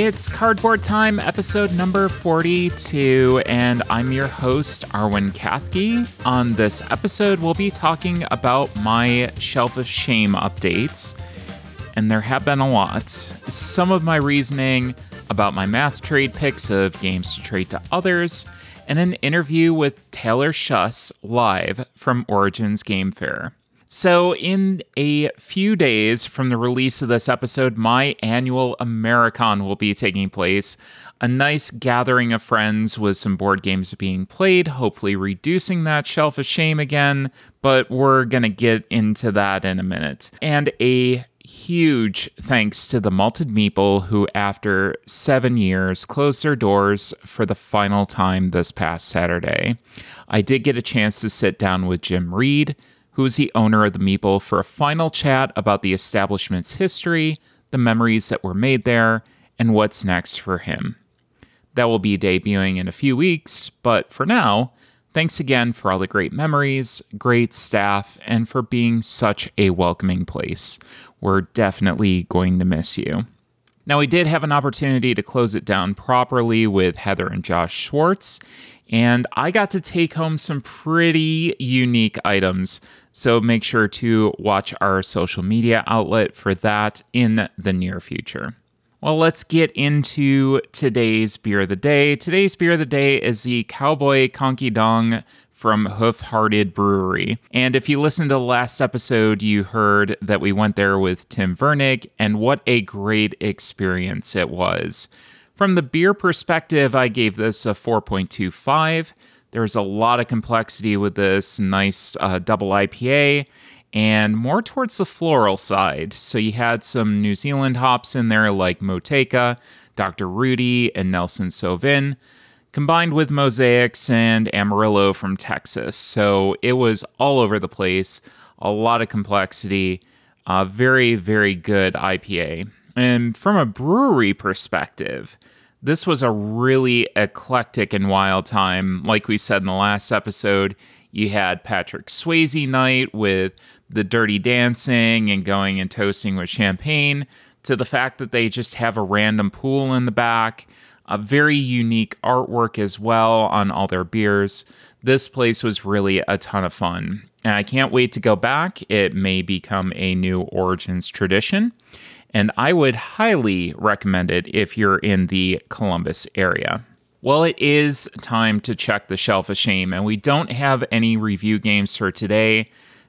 It's Cardboard Time, episode number 42, and I'm your host, Arwen Kathke. On this episode, we'll be talking about my Shelf of Shame updates, and there have been a lot. Some of my reasoning about my math trade picks of games to trade to others, and an interview with Taylor Schuss live from Origins Game Fair. So, in a few days from the release of this episode, my annual Americon will be taking place. A nice gathering of friends with some board games being played, hopefully reducing that shelf of shame again, but we're going to get into that in a minute. And a huge thanks to the Malted Meeple, who, after seven years, closed their doors for the final time this past Saturday. I did get a chance to sit down with Jim Reed who is the owner of the Meeple, for a final chat about the establishment's history, the memories that were made there, and what's next for him. That will be debuting in a few weeks, but for now, thanks again for all the great memories, great staff, and for being such a welcoming place. We're definitely going to miss you. Now, we did have an opportunity to close it down properly with Heather and Josh Schwartz, and I got to take home some pretty unique items so make sure to watch our social media outlet for that in the near future. Well, let's get into today's beer of the day. Today's beer of the day is the Cowboy Konkey Dong from Hoof Hearted Brewery. And if you listened to the last episode, you heard that we went there with Tim Vernig, and what a great experience it was. From the beer perspective, I gave this a 4.25. There's a lot of complexity with this nice uh, double IPA and more towards the floral side. So you had some New Zealand hops in there like Motueka, Dr. Rudi, and Nelson Sauvin, combined with mosaics and Amarillo from Texas. So it was all over the place, a lot of complexity, a very, very good IPA. And from a brewery perspective, this was a really eclectic and wild time. Like we said in the last episode, you had Patrick Swayze night with the dirty dancing and going and toasting with champagne, to the fact that they just have a random pool in the back, a very unique artwork as well on all their beers. This place was really a ton of fun. And I can't wait to go back. It may become a new Origins tradition and I would highly recommend it if you're in the Columbus area. Well, it is time to check the shelf of shame, and we don't have any review games for today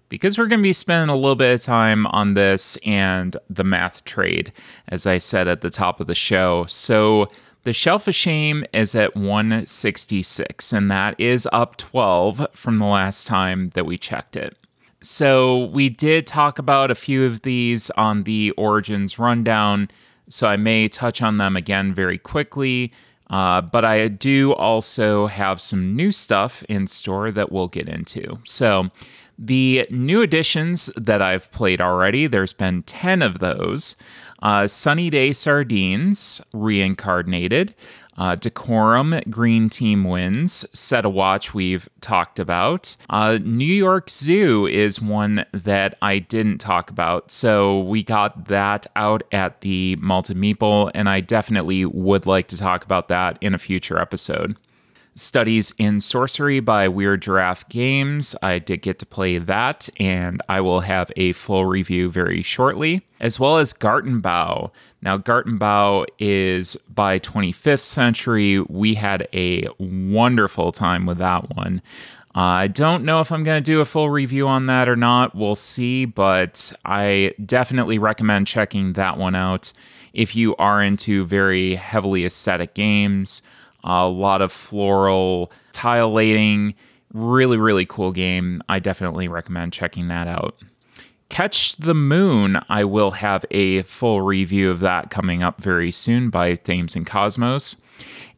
because we're going to be spending a little bit of time on this and the math trade, as I said at the top of the show. So, the shelf of shame is at 166, and that is up 12 from the last time that we checked it. So we did talk about a few of these on the Origins rundown, so I may touch on them again very quickly. Uh, but I do also have some new stuff in store that we'll get into. So, the new additions that I've played already, there's been 10 of those. Uh, Sunny Day Sardines, reincarnated. Uh, Decorum Green Team wins. Set a Watch we've talked about. Uh, New York Zoo is one that I didn't talk about. So we got that out at the Malted Meeple, and I definitely would like to talk about that in a future episode. Studies in Sorcery by Weird Giraffe Games. I did get to play that, and I will have a full review very shortly, as well as Gartenbau. Now, Gartenbau is by 25th Century. We had a wonderful time with that one. Uh, I don't know if I'm going to do a full review on that or not. We'll see, but I definitely recommend checking that one out if you are into very heavily aesthetic games a lot of floral tile laying. Really, really cool game. I definitely recommend checking that out. Catch the Moon, I will have a full review of that coming up very soon by Thames and Cosmos.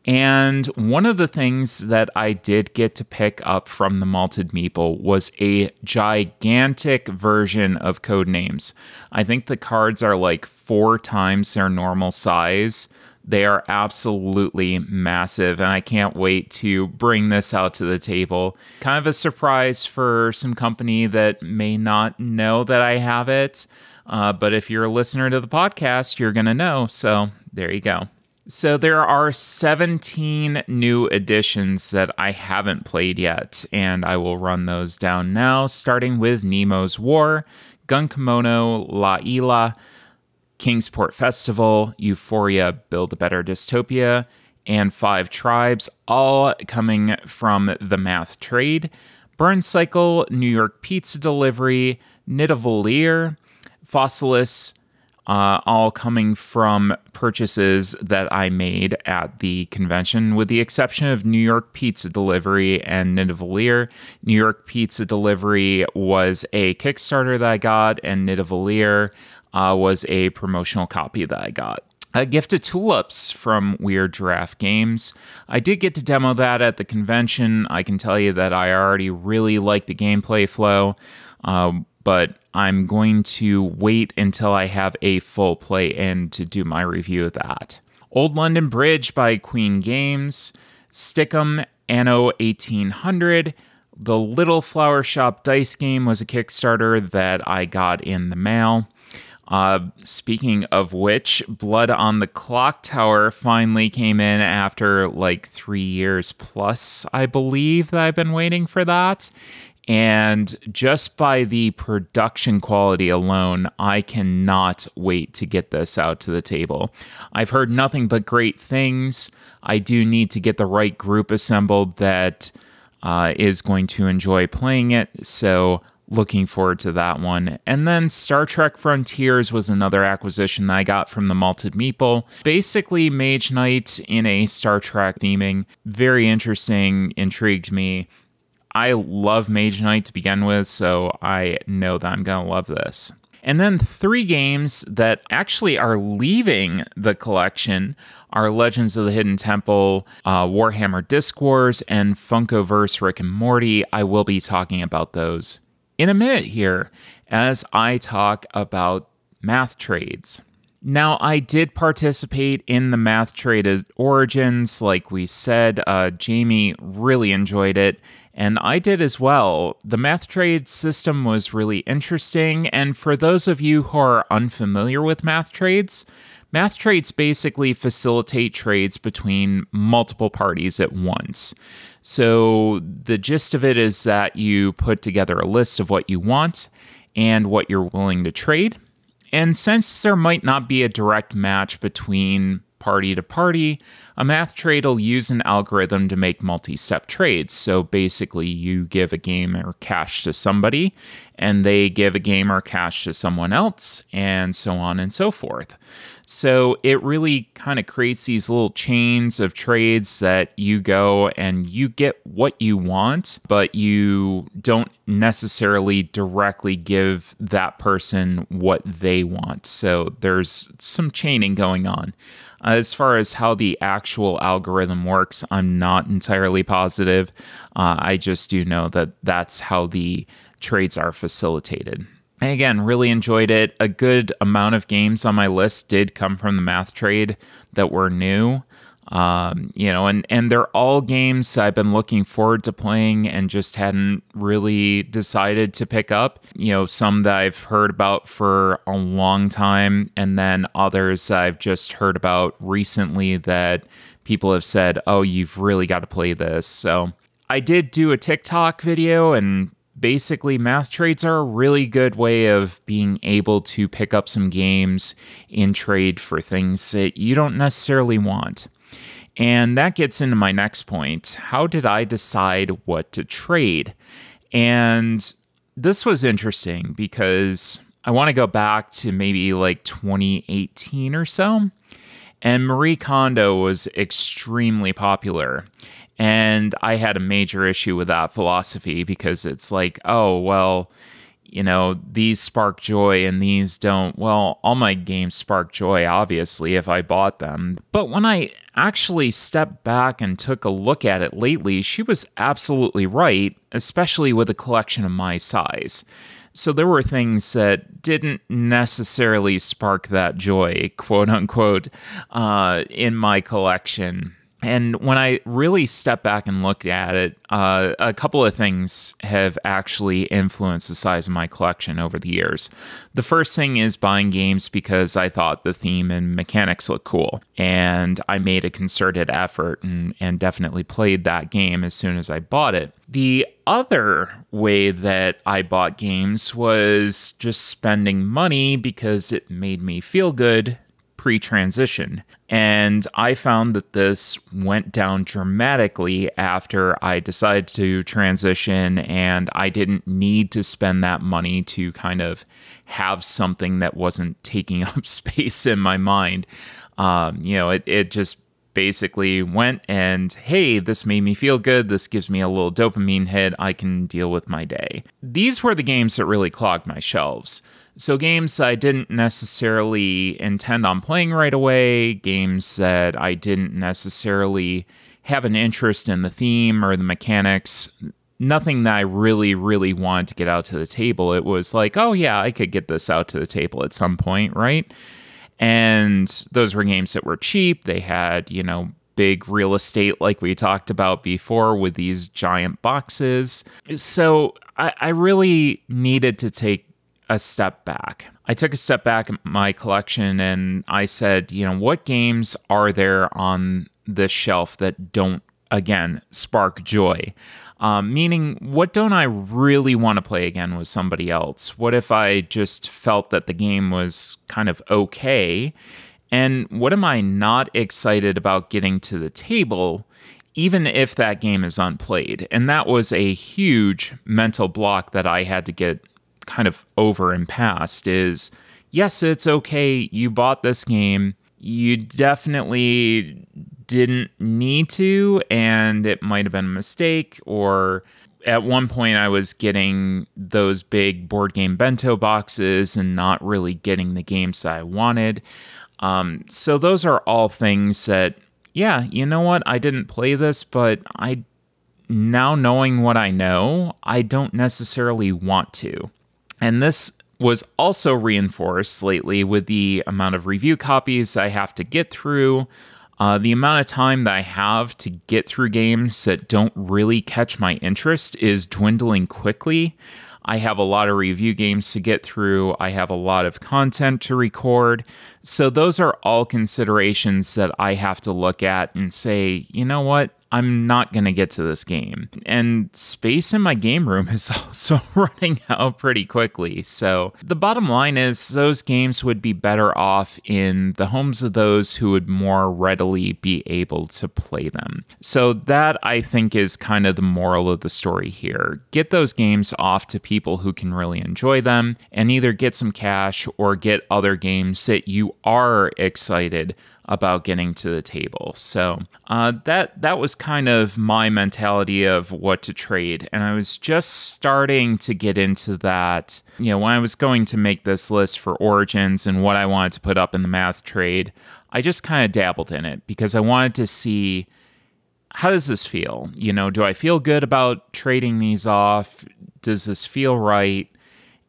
And one of the things that I did get to pick up from the Malted Meeple was a gigantic version of Codenames. I think the cards are like four times their normal size. They are absolutely massive, and I can't wait to bring this out to the table. Kind of a surprise for some company that may not know that I have it. Uh, but if you're a listener to the podcast, you're going to know. So there you go. So there are 17 new additions that I haven't played yet, and I will run those down now, starting with Nemo's War, Gun La Isla, Kingsport Festival, Euphoria, Build a Better Dystopia, and Five Tribes, all coming from the math trade. Burn Cycle, New York Pizza Delivery, Nidavellir, Fossilis, uh, all coming from purchases that I made at the convention, with the exception of New York Pizza Delivery and Nidavellir. New York Pizza Delivery was a Kickstarter that I got, and Nidavellir uh, was a promotional copy that I got. A gift of tulips from Weird Giraffe Games. I did get to demo that at the convention. I can tell you that I already really like the gameplay flow. Um, but I'm going to wait until I have a full play in to do my review of that. Old London Bridge by Queen Games, Stick'em Anno 1800. The Little Flower Shop dice game was a Kickstarter that I got in the mail. Uh, speaking of which, Blood on the Clocktower finally came in after like three years plus, I believe, that I've been waiting for that. And just by the production quality alone, I cannot wait to get this out to the table. I've heard nothing but great things. I do need to get the right group assembled that uh, is going to enjoy playing it. So, looking forward to that one. And then Star Trek Frontiers was another acquisition that I got from the Malted Meeple. Basically, Mage Knight in a Star Trek theming. Very interesting, intrigued me. I love Mage Knight to begin with, so I know that I'm going to love this. And then three games that actually are leaving the collection are Legends of the Hidden Temple, uh, Warhammer Disc Wars, and Funkoverse Rick and Morty. I will be talking about those in a minute here as I talk about math trades. Now, I did participate in the math trade Origins, like we said. Uh, Jamie really enjoyed it and I did as well. The math trade system was really interesting, and for those of you who are unfamiliar with math trades, math trades basically facilitate trades between multiple parties at once. So the gist of it is that you put together a list of what you want and what you're willing to trade. And since there might not be a direct match between party to party, a math trade will use an algorithm to make multi step trades. So basically, you give a game or cash to somebody, and they give a game or cash to someone else, and so on and so forth. So it really kind of creates these little chains of trades that you go and you get what you want, but you don't necessarily directly give that person what they want. So there's some chaining going on. As far as how the actual algorithm works, I'm not entirely positive. Uh, I just do know that that's how the trades are facilitated. Again, really enjoyed it. A good amount of games on my list did come from the math trade that were new. Um, you know, and and they're all games I've been looking forward to playing and just hadn't really decided to pick up. You know, some that I've heard about for a long time, and then others I've just heard about recently that people have said, "Oh, you've really got to play this." So I did do a TikTok video and basically math trades are a really good way of being able to pick up some games in trade for things that you don't necessarily want. And that gets into my next point. How did I decide what to trade? And this was interesting because I want to go back to maybe like 2018 or so. And Marie Kondo was extremely popular. And I had a major issue with that philosophy because it's like, oh, well, you know, these spark joy and these don't. Well, all my games spark joy, obviously, if I bought them. But when I actually stepped back and took a look at it lately, she was absolutely right, especially with a collection of my size. So there were things that didn't necessarily spark that joy, quote unquote, uh, in my collection. And when I really step back and look at it, uh, a couple of things have actually influenced the size of my collection over the years. The first thing is buying games because I thought the theme and mechanics looked cool. And I made a concerted effort and, and definitely played that game as soon as I bought it. The other way that I bought games was just spending money because it made me feel good pre transition. And I found that this went down dramatically after I decided to transition, and I didn't need to spend that money to kind of have something that wasn't taking up space in my mind. Um, you know, it, it just basically went and hey, this made me feel good. This gives me a little dopamine hit. I can deal with my day. These were the games that really clogged my shelves. So, games I didn't necessarily intend on playing right away, games that I didn't necessarily have an interest in the theme or the mechanics, nothing that I really, really wanted to get out to the table. It was like, oh, yeah, I could get this out to the table at some point, right? And those were games that were cheap. They had, you know, big real estate like we talked about before with these giant boxes. So I, I really needed to take a step back. I took a step back in my collection and I said, you know, what games are there on the shelf that don't, again, spark joy? Um, meaning, what don't I really want to play again with somebody else? What if I just felt that the game was kind of okay? And what am I not excited about getting to the table? even if that game is unplayed. And that was a huge mental block that I had to get kind of over and past is yes, it's okay. You bought this game. You definitely didn't need to, and it might have been a mistake. Or at one point, I was getting those big board game bento boxes and not really getting the games that I wanted. Um, so, those are all things that, yeah, you know what? I didn't play this, but I now knowing what I know, I don't necessarily want to. And this was also reinforced lately with the amount of review copies I have to get through, uh, the amount of time that I have to get through games that don't really catch my interest is dwindling quickly. I have a lot of review games to get through. I have a lot of content to record. So, those are all considerations that I have to look at and say, you know what? I'm not going to get to this game. And space in my game room is also running out pretty quickly. So the bottom line is those games would be better off in the homes of those who would more readily be able to play them. So that I think is kind of the moral of the story here. Get those games off to people who can really enjoy them and either get some cash or get other games that you are excited about getting to the table. So uh, that that was kind of my mentality of what to trade, and I was just starting to get into that. You know, when I was going to make this list for Origins and what I wanted to put up in the math trade, I just kind of dabbled in it because I wanted to see how does this feel. You know, do I feel good about trading these off? Does this feel right?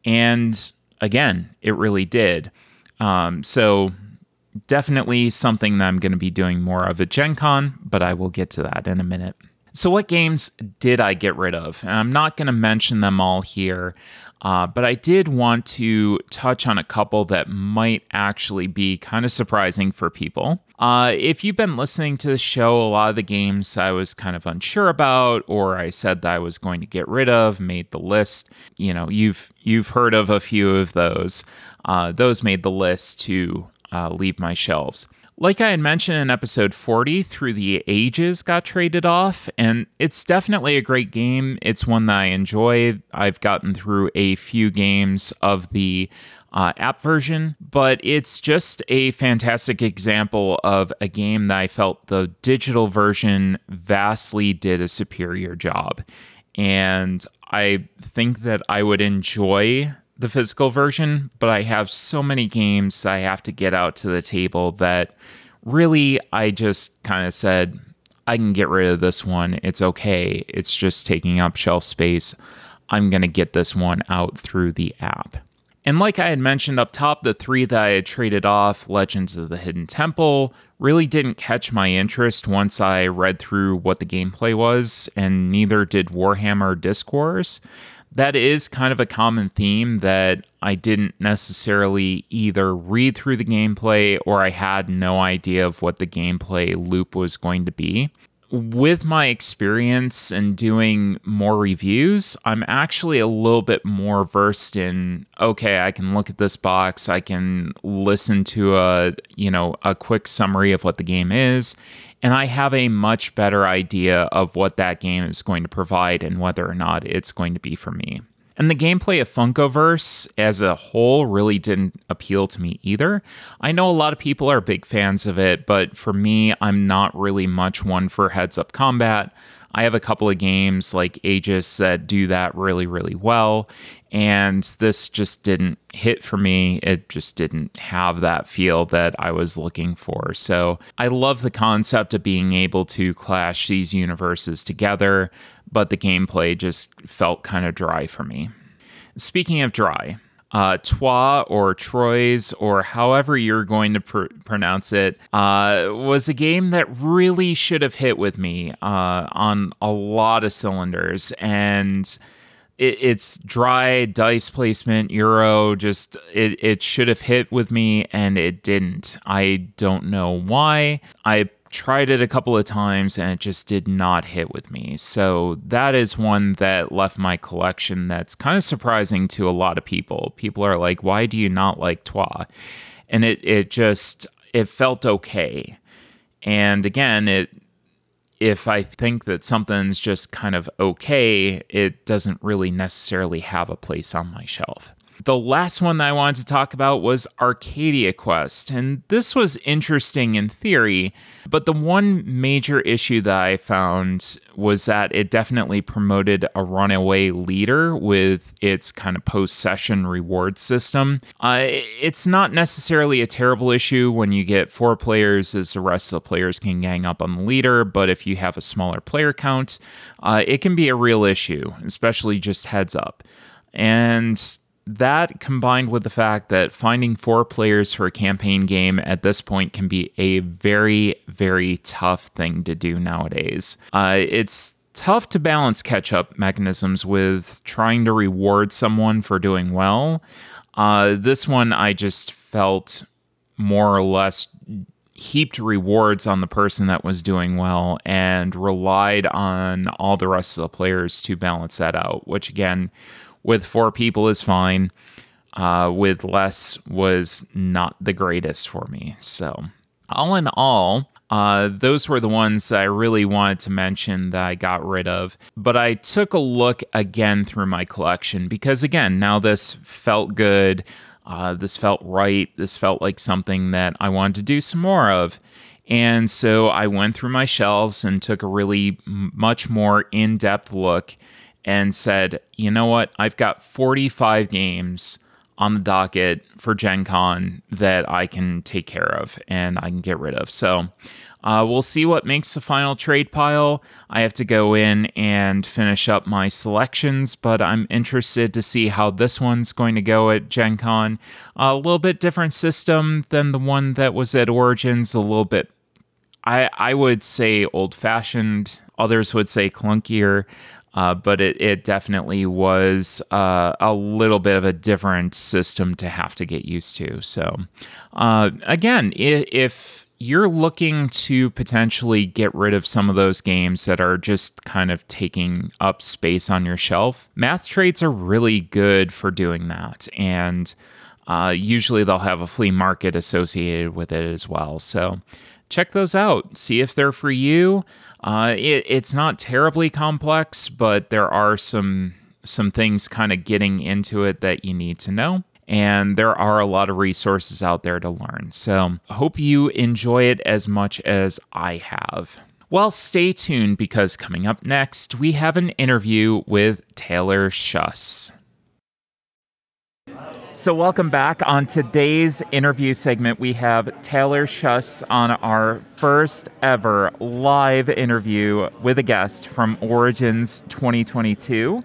And again, it really did. Um, so definitely something that I'm going to be doing more of at Gen Con, but I will get to that in a minute. So, what games did I get rid of? And I'm not going to mention them all here, uh, but I did want to touch on a couple that might actually be kind of surprising for people. Uh, if you've been listening to the show, a lot of the games I was kind of unsure about, or I said that I was going to get rid of, made the list. You know, you've you've heard of a few of those. Uh, those made the list to uh, leave my shelves. Like I had mentioned in episode 40, Through the Ages got traded off, and it's definitely a great game. It's one that I enjoy. I've gotten through a few games of the uh, app version, but it's just a fantastic example of a game that I felt the digital version vastly did a superior job. And I think that I would enjoy the physical version, but I have so many games I have to get out to the table that really I just kind of said, I can get rid of this one. It's okay. It's just taking up shelf space. I'm going to get this one out through the app. And like I had mentioned up top, the three that I had traded off, Legends of the Hidden Temple, really didn't catch my interest once I read through what the gameplay was, and neither did Warhammer Disc Wars. That is kind of a common theme that I didn't necessarily either read through the gameplay or I had no idea of what the gameplay loop was going to be. With my experience and doing more reviews, I'm actually a little bit more versed in okay, I can look at this box, I can listen to a, you know, a quick summary of what the game is, and I have a much better idea of what that game is going to provide and whether or not it's going to be for me. And the gameplay of Funkoverse as a whole really didn't appeal to me either. I know a lot of people are big fans of it, but for me, I'm not really much one for heads up combat. I have a couple of games like Aegis that do that really, really well. And this just didn't hit for me. It just didn't have that feel that I was looking for. So I love the concept of being able to clash these universes together, but the gameplay just felt kind of dry for me. Speaking of dry, uh, Troyes or Troyes or however you're going to pr- pronounce it uh, was a game that really should have hit with me uh, on a lot of cylinders and it, it's dry dice placement euro just it, it should have hit with me and it didn't i don't know why i tried it a couple of times and it just did not hit with me. So that is one that left my collection that's kind of surprising to a lot of people. People are like, "Why do you not like Troyes?" And it it just it felt okay. And again, it if I think that something's just kind of okay, it doesn't really necessarily have a place on my shelf. The last one that I wanted to talk about was Arcadia Quest, and this was interesting in theory, but the one major issue that I found was that it definitely promoted a runaway leader with its kind of post session reward system. Uh, it's not necessarily a terrible issue when you get four players, as the rest of the players can gang up on the leader, but if you have a smaller player count, uh, it can be a real issue, especially just heads up. And that combined with the fact that finding four players for a campaign game at this point can be a very, very tough thing to do nowadays. Uh, it's tough to balance catch up mechanisms with trying to reward someone for doing well. Uh, this one, I just felt more or less heaped rewards on the person that was doing well and relied on all the rest of the players to balance that out, which again, with four people is fine. Uh, with less was not the greatest for me. So, all in all, uh, those were the ones I really wanted to mention that I got rid of. But I took a look again through my collection because, again, now this felt good. Uh, this felt right. This felt like something that I wanted to do some more of. And so I went through my shelves and took a really much more in depth look and said, you know what, I've got 45 games on the docket for Gen Con that I can take care of and I can get rid of. So uh, we'll see what makes the final trade pile. I have to go in and finish up my selections, but I'm interested to see how this one's going to go at Gen Con. A little bit different system than the one that was at Origins, a little bit. I, I would say old fashioned. Others would say clunkier. Uh, but it, it definitely was uh, a little bit of a different system to have to get used to. So, uh, again, if, you're looking to potentially get rid of some of those games that are just kind of taking up space on your shelf, math trades are really good for doing that. And uh, usually they'll have a flea market associated with it as well. So, check those out. See if they're for you. Uh, it, it's not terribly complex, but there are some some things kind of getting into it that you need to know. And there are a lot of resources out there to learn. So, I hope you enjoy it as much as I have. Well, stay tuned because coming up next, we have an interview with Taylor Schuss. So, welcome back. On today's interview segment, we have Taylor Schuss on our first ever live interview with a guest from Origins 2022.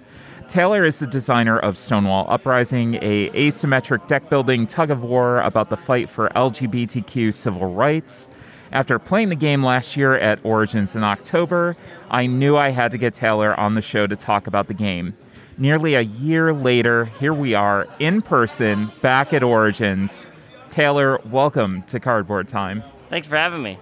Taylor is the designer of Stonewall Uprising, a asymmetric deck building tug of war about the fight for LGBTQ civil rights. After playing the game last year at Origins in October, I knew I had to get Taylor on the show to talk about the game. Nearly a year later, here we are in person back at Origins. Taylor, welcome to Cardboard Time. Thanks for having me.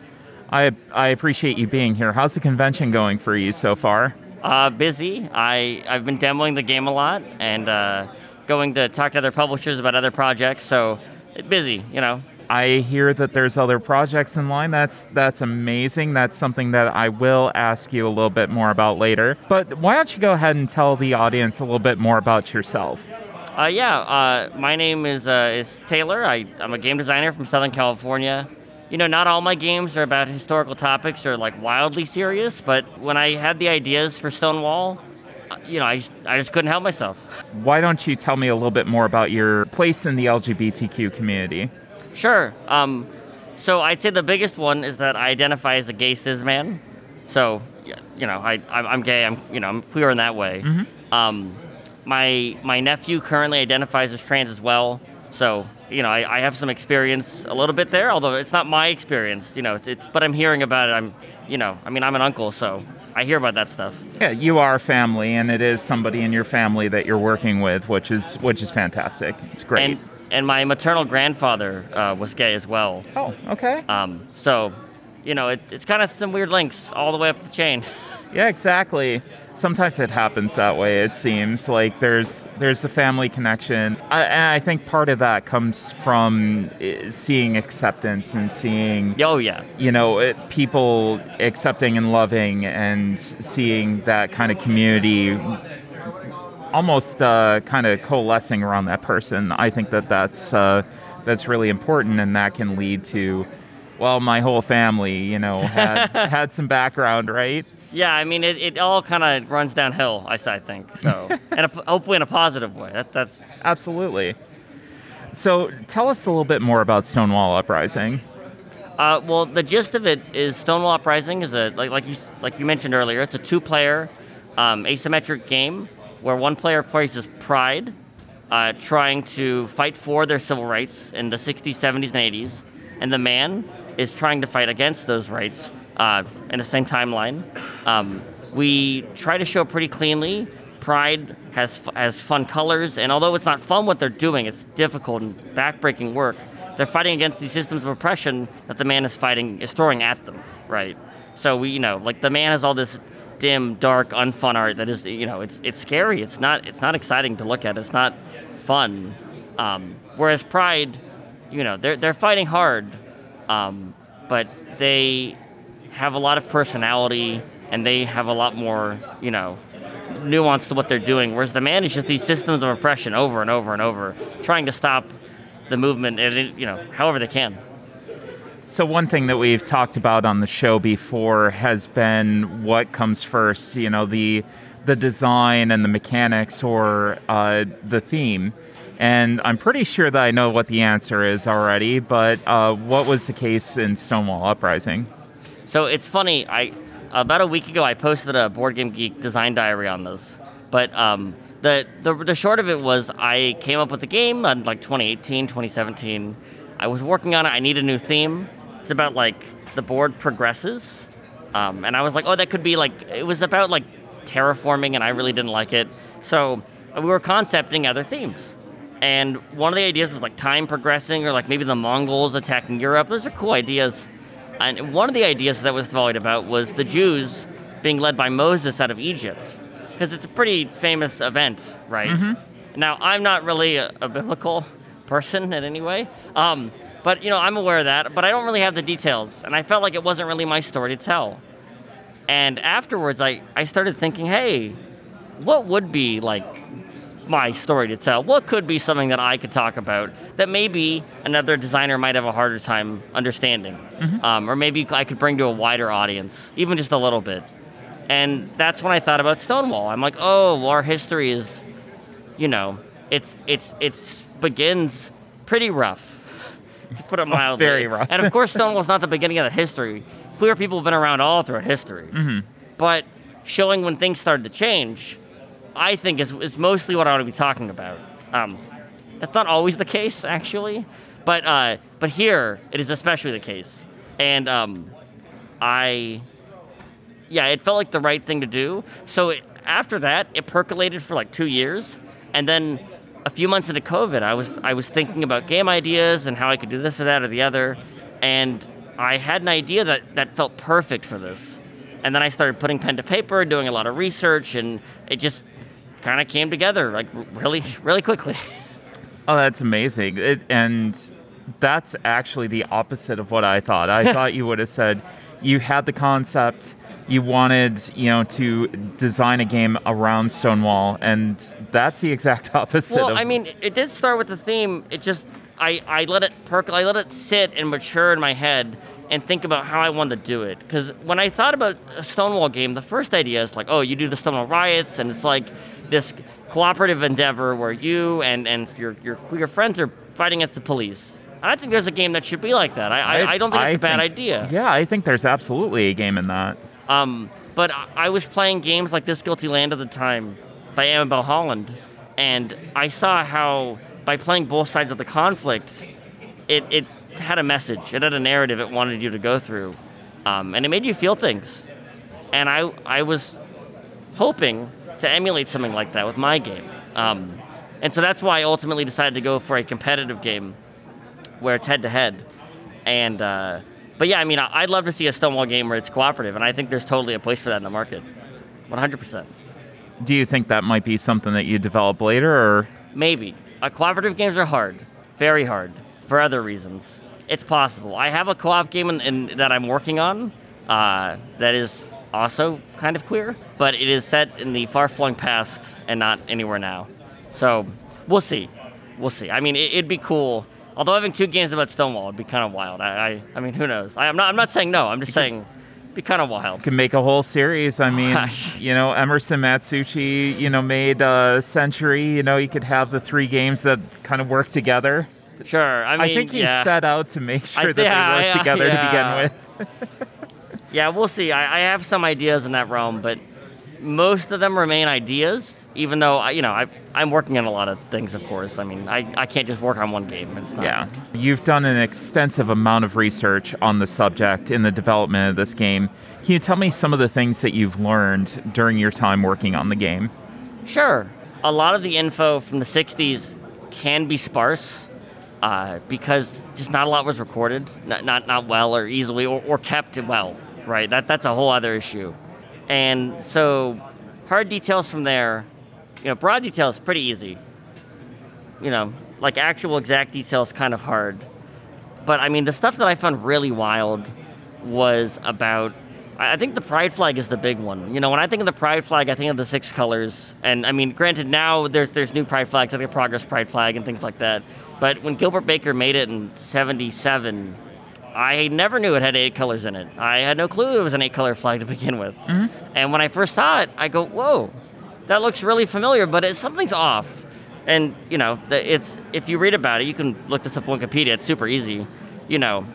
I I appreciate you being here. How's the convention going for you so far? Uh, busy. I I've been demoing the game a lot and uh, going to talk to other publishers about other projects. So busy, you know. I hear that there's other projects in line. That's that's amazing. That's something that I will ask you a little bit more about later. But why don't you go ahead and tell the audience a little bit more about yourself? Uh, yeah, uh, my name is uh, is Taylor. I, I'm a game designer from Southern California you know, not all my games are about historical topics or like wildly serious, but when I had the ideas for Stonewall, uh, you know, I just, I just couldn't help myself. Why don't you tell me a little bit more about your place in the LGBTQ community? Sure. Um, so I'd say the biggest one is that I identify as a gay cis man. So, you know, I, I'm gay. I'm, you know, I'm queer in that way. Mm-hmm. Um, my my nephew currently identifies as trans as well. So you know, I, I, have some experience a little bit there, although it's not my experience. You know, it's, it's but I'm hearing about it. I'm, you know, I mean, I'm an uncle, so I hear about that stuff. Yeah, you are family, and it is somebody in your family that you're working with, which is which is fantastic. It's great. And, and my maternal grandfather uh, was gay as well. Oh, okay. Um, so, you know, it, it's kind of some weird links all the way up the chain. Yeah, exactly. Sometimes it happens that way. It seems like there's there's a family connection, I, and I think part of that comes from eh, seeing acceptance and seeing. Oh yeah. You know, it, people accepting and loving, and seeing that kind of community almost uh, kind of coalescing around that person. I think that that's uh, that's really important, and that can lead to, well, my whole family, you know, had had some background, right? Yeah, I mean, it, it all kind of runs downhill, I, I think. So, and a, hopefully in a positive way. That, that's absolutely. So, tell us a little bit more about Stonewall Uprising. Uh, well, the gist of it is Stonewall Uprising is a like like you like you mentioned earlier. It's a two-player um, asymmetric game where one player plays as Pride, uh, trying to fight for their civil rights in the 60s, 70s, and 80s, and the man is trying to fight against those rights uh, in the same timeline. Um, we try to show pretty cleanly. Pride has has fun colors, and although it's not fun what they're doing, it's difficult and backbreaking work. They're fighting against these systems of oppression that the man is fighting is throwing at them, right? So we, you know, like the man has all this dim, dark, unfun art that is, you know, it's it's scary. It's not it's not exciting to look at. It's not fun. Um, whereas Pride, you know, they're they're fighting hard, um, but they have a lot of personality and they have a lot more, you know, nuance to what they're doing. Whereas the man is just these systems of oppression over and over and over, trying to stop the movement, and it, you know, however they can. So one thing that we've talked about on the show before has been what comes first. You know, the the design and the mechanics, or uh, the theme. And I'm pretty sure that I know what the answer is already. But uh, what was the case in Stonewall Uprising? So it's funny. I about a week ago I posted a Board Game Geek design diary on this, but um, the, the the short of it was I came up with the game in like 2018, 2017. I was working on it. I need a new theme. It's about like the board progresses, um, and I was like, oh, that could be like it was about like terraforming, and I really didn't like it. So we were concepting other themes. And one of the ideas was like time progressing, or like maybe the Mongols attacking Europe. Those are cool ideas. And one of the ideas that was volleyed about was the Jews being led by Moses out of Egypt, because it's a pretty famous event, right? Mm-hmm. Now, I'm not really a, a biblical person in any way, um, but you know, I'm aware of that. But I don't really have the details, and I felt like it wasn't really my story to tell. And afterwards, I, I started thinking, hey, what would be like my story to tell? What could be something that I could talk about that maybe another designer might have a harder time understanding? Mm-hmm. Um, or maybe I could bring to a wider audience, even just a little bit. And that's when I thought about Stonewall. I'm like, oh, well, our history is, you know, it's it's it's begins pretty rough, to put it mildly. Oh, very rough. and of course, Stonewall's not the beginning of the history. Queer people have been around all throughout history. Mm-hmm. But showing when things started to change I think is, is mostly what I want to be talking about. Um, that's not always the case, actually, but uh, but here it is especially the case, and um, I, yeah, it felt like the right thing to do. So it, after that, it percolated for like two years, and then a few months into COVID, I was I was thinking about game ideas and how I could do this or that or the other, and I had an idea that that felt perfect for this, and then I started putting pen to paper, doing a lot of research, and it just kind of came together like really really quickly. Oh, that's amazing. It, and that's actually the opposite of what I thought. I thought you would have said you had the concept, you wanted, you know, to design a game around Stonewall, and that's the exact opposite. Well, of, I mean, it did start with the theme. It just I I let it percolate, I let it sit and mature in my head and think about how I wanted to do it. Because when I thought about a Stonewall game, the first idea is like, oh, you do the Stonewall riots, and it's like this cooperative endeavor where you and, and your, your queer friends are fighting against the police. I think there's a game that should be like that. I, I, I don't think it's a bad think- idea. Yeah, I think there's absolutely a game in that. Um, but I- was playing games like This Guilty Land at the time by Amabel Holland, and I saw how by playing both sides of the conflict, it, it had a message, it had a narrative it wanted you to go through, um, and it made you feel things. And I, I was hoping to emulate something like that with my game. Um, and so that's why I ultimately decided to go for a competitive game where it's head to head. And uh, but yeah, I mean, I'd love to see a Stonewall game where it's cooperative, and I think there's totally a place for that in the market. 100%. Do you think that might be something that you develop later, or Maybe. Uh, cooperative games are hard, very hard, for other reasons. It's possible. I have a co-op game in, in, that I'm working on uh, that is also kind of queer, but it is set in the far-flung past and not anywhere now. So we'll see. We'll see. I mean, it, it'd be cool. Although having two games about Stonewall would be kind of wild. I, I, I mean, who knows? I, I'm not. I'm not saying no. I'm just saying, it'd be kind of wild. can make a whole series? I mean, you know, Emerson Matsuuchi, you know, made a Century. You know, you could have the three games that kind of work together. Sure. I mean, I think he yeah. set out to make sure that yeah, they work together yeah. to begin with. Yeah, we'll see. I, I have some ideas in that realm, but most of them remain ideas. Even though I, you know, I, I'm working on a lot of things. Of course, I mean, I, I can't just work on one game. It's not, Yeah. You've done an extensive amount of research on the subject in the development of this game. Can you tell me some of the things that you've learned during your time working on the game? Sure. A lot of the info from the 60s can be sparse uh, because just not a lot was recorded, not, not, not well or easily, or, or kept well, right? That, that's a whole other issue. And so, hard details from there, you know, broad details, pretty easy. You know, like actual exact details, kind of hard. But I mean, the stuff that I found really wild was about. I think the pride flag is the big one. You know, when I think of the pride flag, I think of the six colors. And I mean, granted, now there's there's new pride flags, like the progress pride flag and things like that. But when Gilbert Baker made it in '77, I never knew it had eight colors in it. I had no clue it was an eight color flag to begin with. Mm-hmm. And when I first saw it, I go, "Whoa, that looks really familiar, but it, something's off." And you know, the, it's if you read about it, you can look this up on Wikipedia. It's super easy. You know,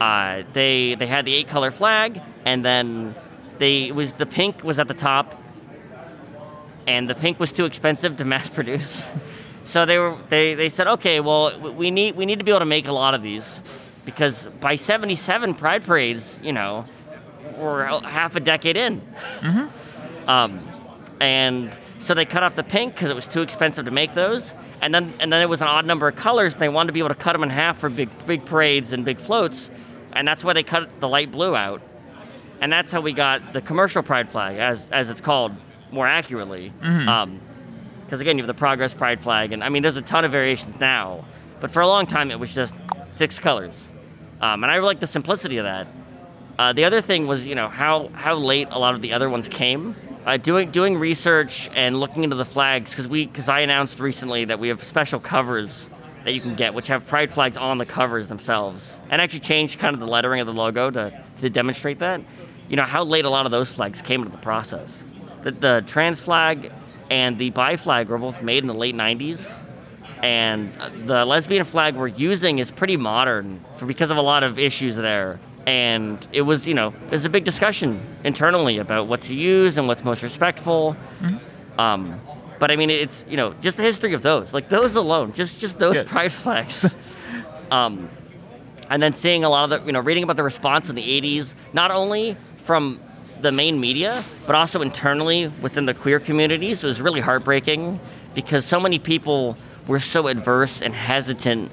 uh, they they had the eight color flag, and then they it was the pink was at the top, and the pink was too expensive to mass produce. so they were they, they said, okay, well we need we need to be able to make a lot of these, because by '77 Pride parades, you know, were half a decade in. Um, and so they cut off the pink because it was too expensive to make those. And then and then it was an odd number of colors. And they wanted to be able to cut them in half for big big parades and big floats, and that's why they cut the light blue out. And that's how we got the commercial pride flag, as as it's called more accurately. Because again, you have the progress pride flag, and I mean, there's a ton of variations now, but for a long time it was just six colors. Um, and I like the simplicity of that. Uh, the other thing was, you know, how, how late a lot of the other ones came. Uh, doing doing research and looking into the flags because we because I announced recently that we have special covers that you can get which have pride flags on the covers themselves and actually changed kind of the lettering of the logo to, to demonstrate that. You know how late a lot of those flags came into the process. The, the trans flag and the bi flag were both made in the late 90s and uh, the lesbian flag we're using is pretty modern for because of a lot of issues there and it was you know there's a big discussion internally about what to use and what's most respectful um, But I mean, it's you know just the history of those, like those alone, just just those Yeah. pride flags. um, and then seeing a lot of the you know reading about the response in the 80s, not only from the main media, but also internally within the queer communities, was really heartbreaking because so many people were so adverse and hesitant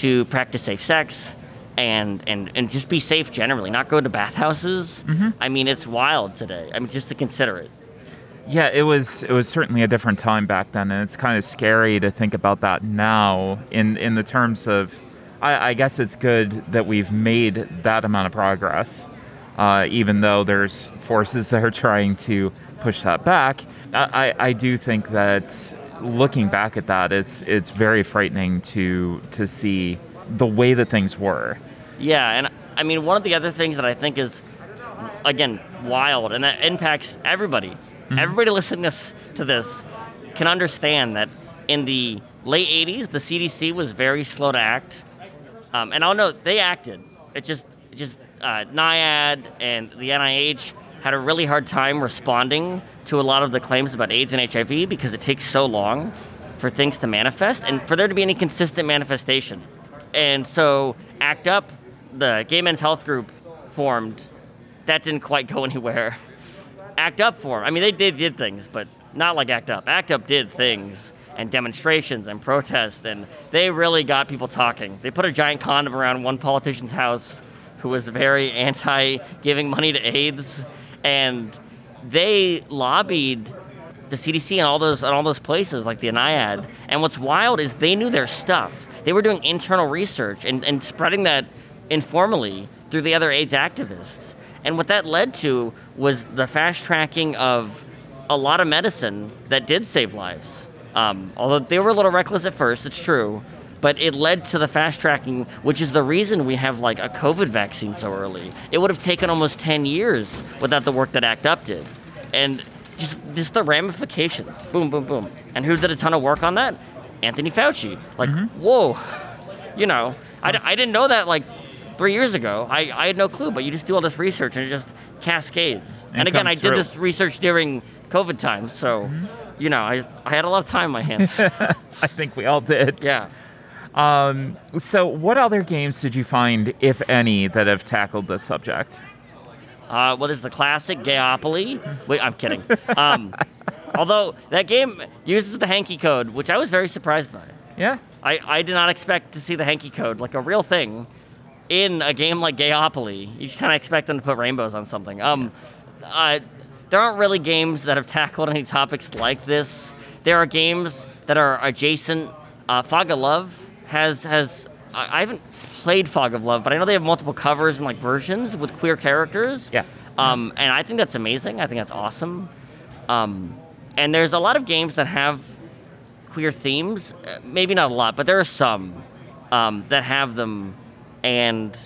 to practice safe sex and and and just be safe generally, not go to bathhouses. I mean, it's wild today. I mean, just to consider it. Yeah, it was it was certainly a different time back then, and it's kind of scary to think about that now. In in the terms of, I, I guess it's good that we've made that amount of progress, uh, even though there's forces that are trying to push that back. I, I, I do think that looking back at that, it's it's very frightening to to see the way that things were. Yeah, and I mean, one of the other things that I think is, again, wild and that impacts everybody. Everybody listening this, to this can understand that in the late 80s, the CDC was very slow to act. Um, and I'll note, they acted. It just, it just uh, NIAID and the NIH had a really hard time responding to a lot of the claims about AIDS and HIV because it takes so long for things to manifest and for there to be any consistent manifestation. And so ACT UP, the gay men's health group, formed. That didn't quite go anywhere. ACT UP formed. I mean, they did did things, but not like ACT UP. ACT UP did things and demonstrations and protests, and they really got people talking. They put a giant condom around one politician's house who was very anti giving money to AIDS, and they lobbied the CDC and all those and all those places like the NIAID. And what's wild is they knew their stuff. They were doing internal research and, and spreading that informally through the other AIDS activists. And what that led to was the fast tracking of a lot of medicine that did save lives. Um, although they were a little reckless at first, it's true. But it led to the fast tracking, which is the reason we have like a COVID vaccine so early. It would have taken almost 10 years without the work that ACT UP did. And just, just the ramifications. Boom, boom, boom. And who did a ton of work on that? Anthony Fauci. Like, whoa. You know, I, I didn't know that like three years ago. I, I had no clue, but you just do all this research and it just cascades. And, And again, I comes did this research during COVID times, so, you know, I, I had a lot of time on my hands. I think we all did. yeah. Um, so, what other games did you find, if any, that have tackled this subject? Uh, well, there's the classic Gayopoly. Wait, I'm kidding. Um, although that game uses the hanky code, which I was very surprised by. Yeah. I, I did not expect to see the hanky code, like a real thing, in a game like Gayopoly. You just kind of expect them to put rainbows on something. Um, uh, there aren't really games that have tackled any topics like this. There are games that are adjacent. Uh, Fog of Love has has I I haven't played Fog of Love, but I know they have multiple covers and like versions with queer characters. Yeah. Um, and I think that's amazing. I think that's awesome. Um, and there's a lot of games that have queer themes. Uh, maybe not a lot, but there are some um, that have them. And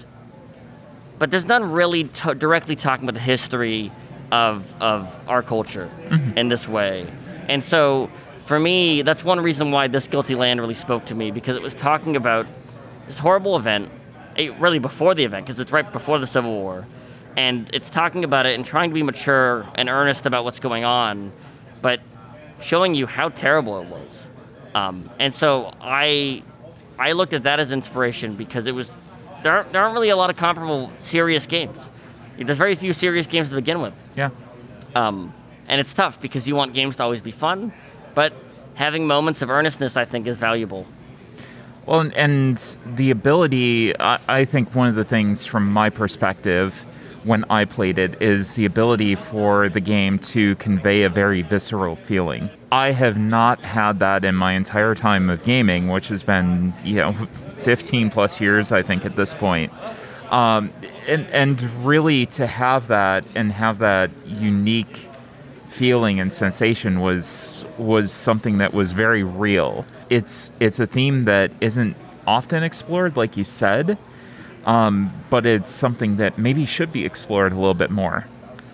but there's none really t- directly talking about the history of of our culture in this way. And so for me, that's one reason why this guilty land really spoke to me because it was talking about this horrible event, eh, really before the event, because it's right before the Civil War, and it's talking about it and trying to be mature and earnest about what's going on, but showing you how terrible it was. Um, and so I, I looked at that as inspiration because it was there aren't, there aren't really a lot of comparable serious games. There's very few serious games to begin with. Yeah. Um, and it's tough because you want games to always be fun, but having moments of earnestness, I think, is valuable. Well, and, and the ability, I, I think one of the things from my perspective when I played it is the ability for the game to convey a very visceral feeling. I have not had that in my entire time of gaming, which has been, you know, 15 plus years, I think, at this point. Um, and, and really to have that and have that unique feeling and sensation was was something that was very real. It's it's a theme that isn't often explored, like you said, um, but it's something that maybe should be explored a little bit more.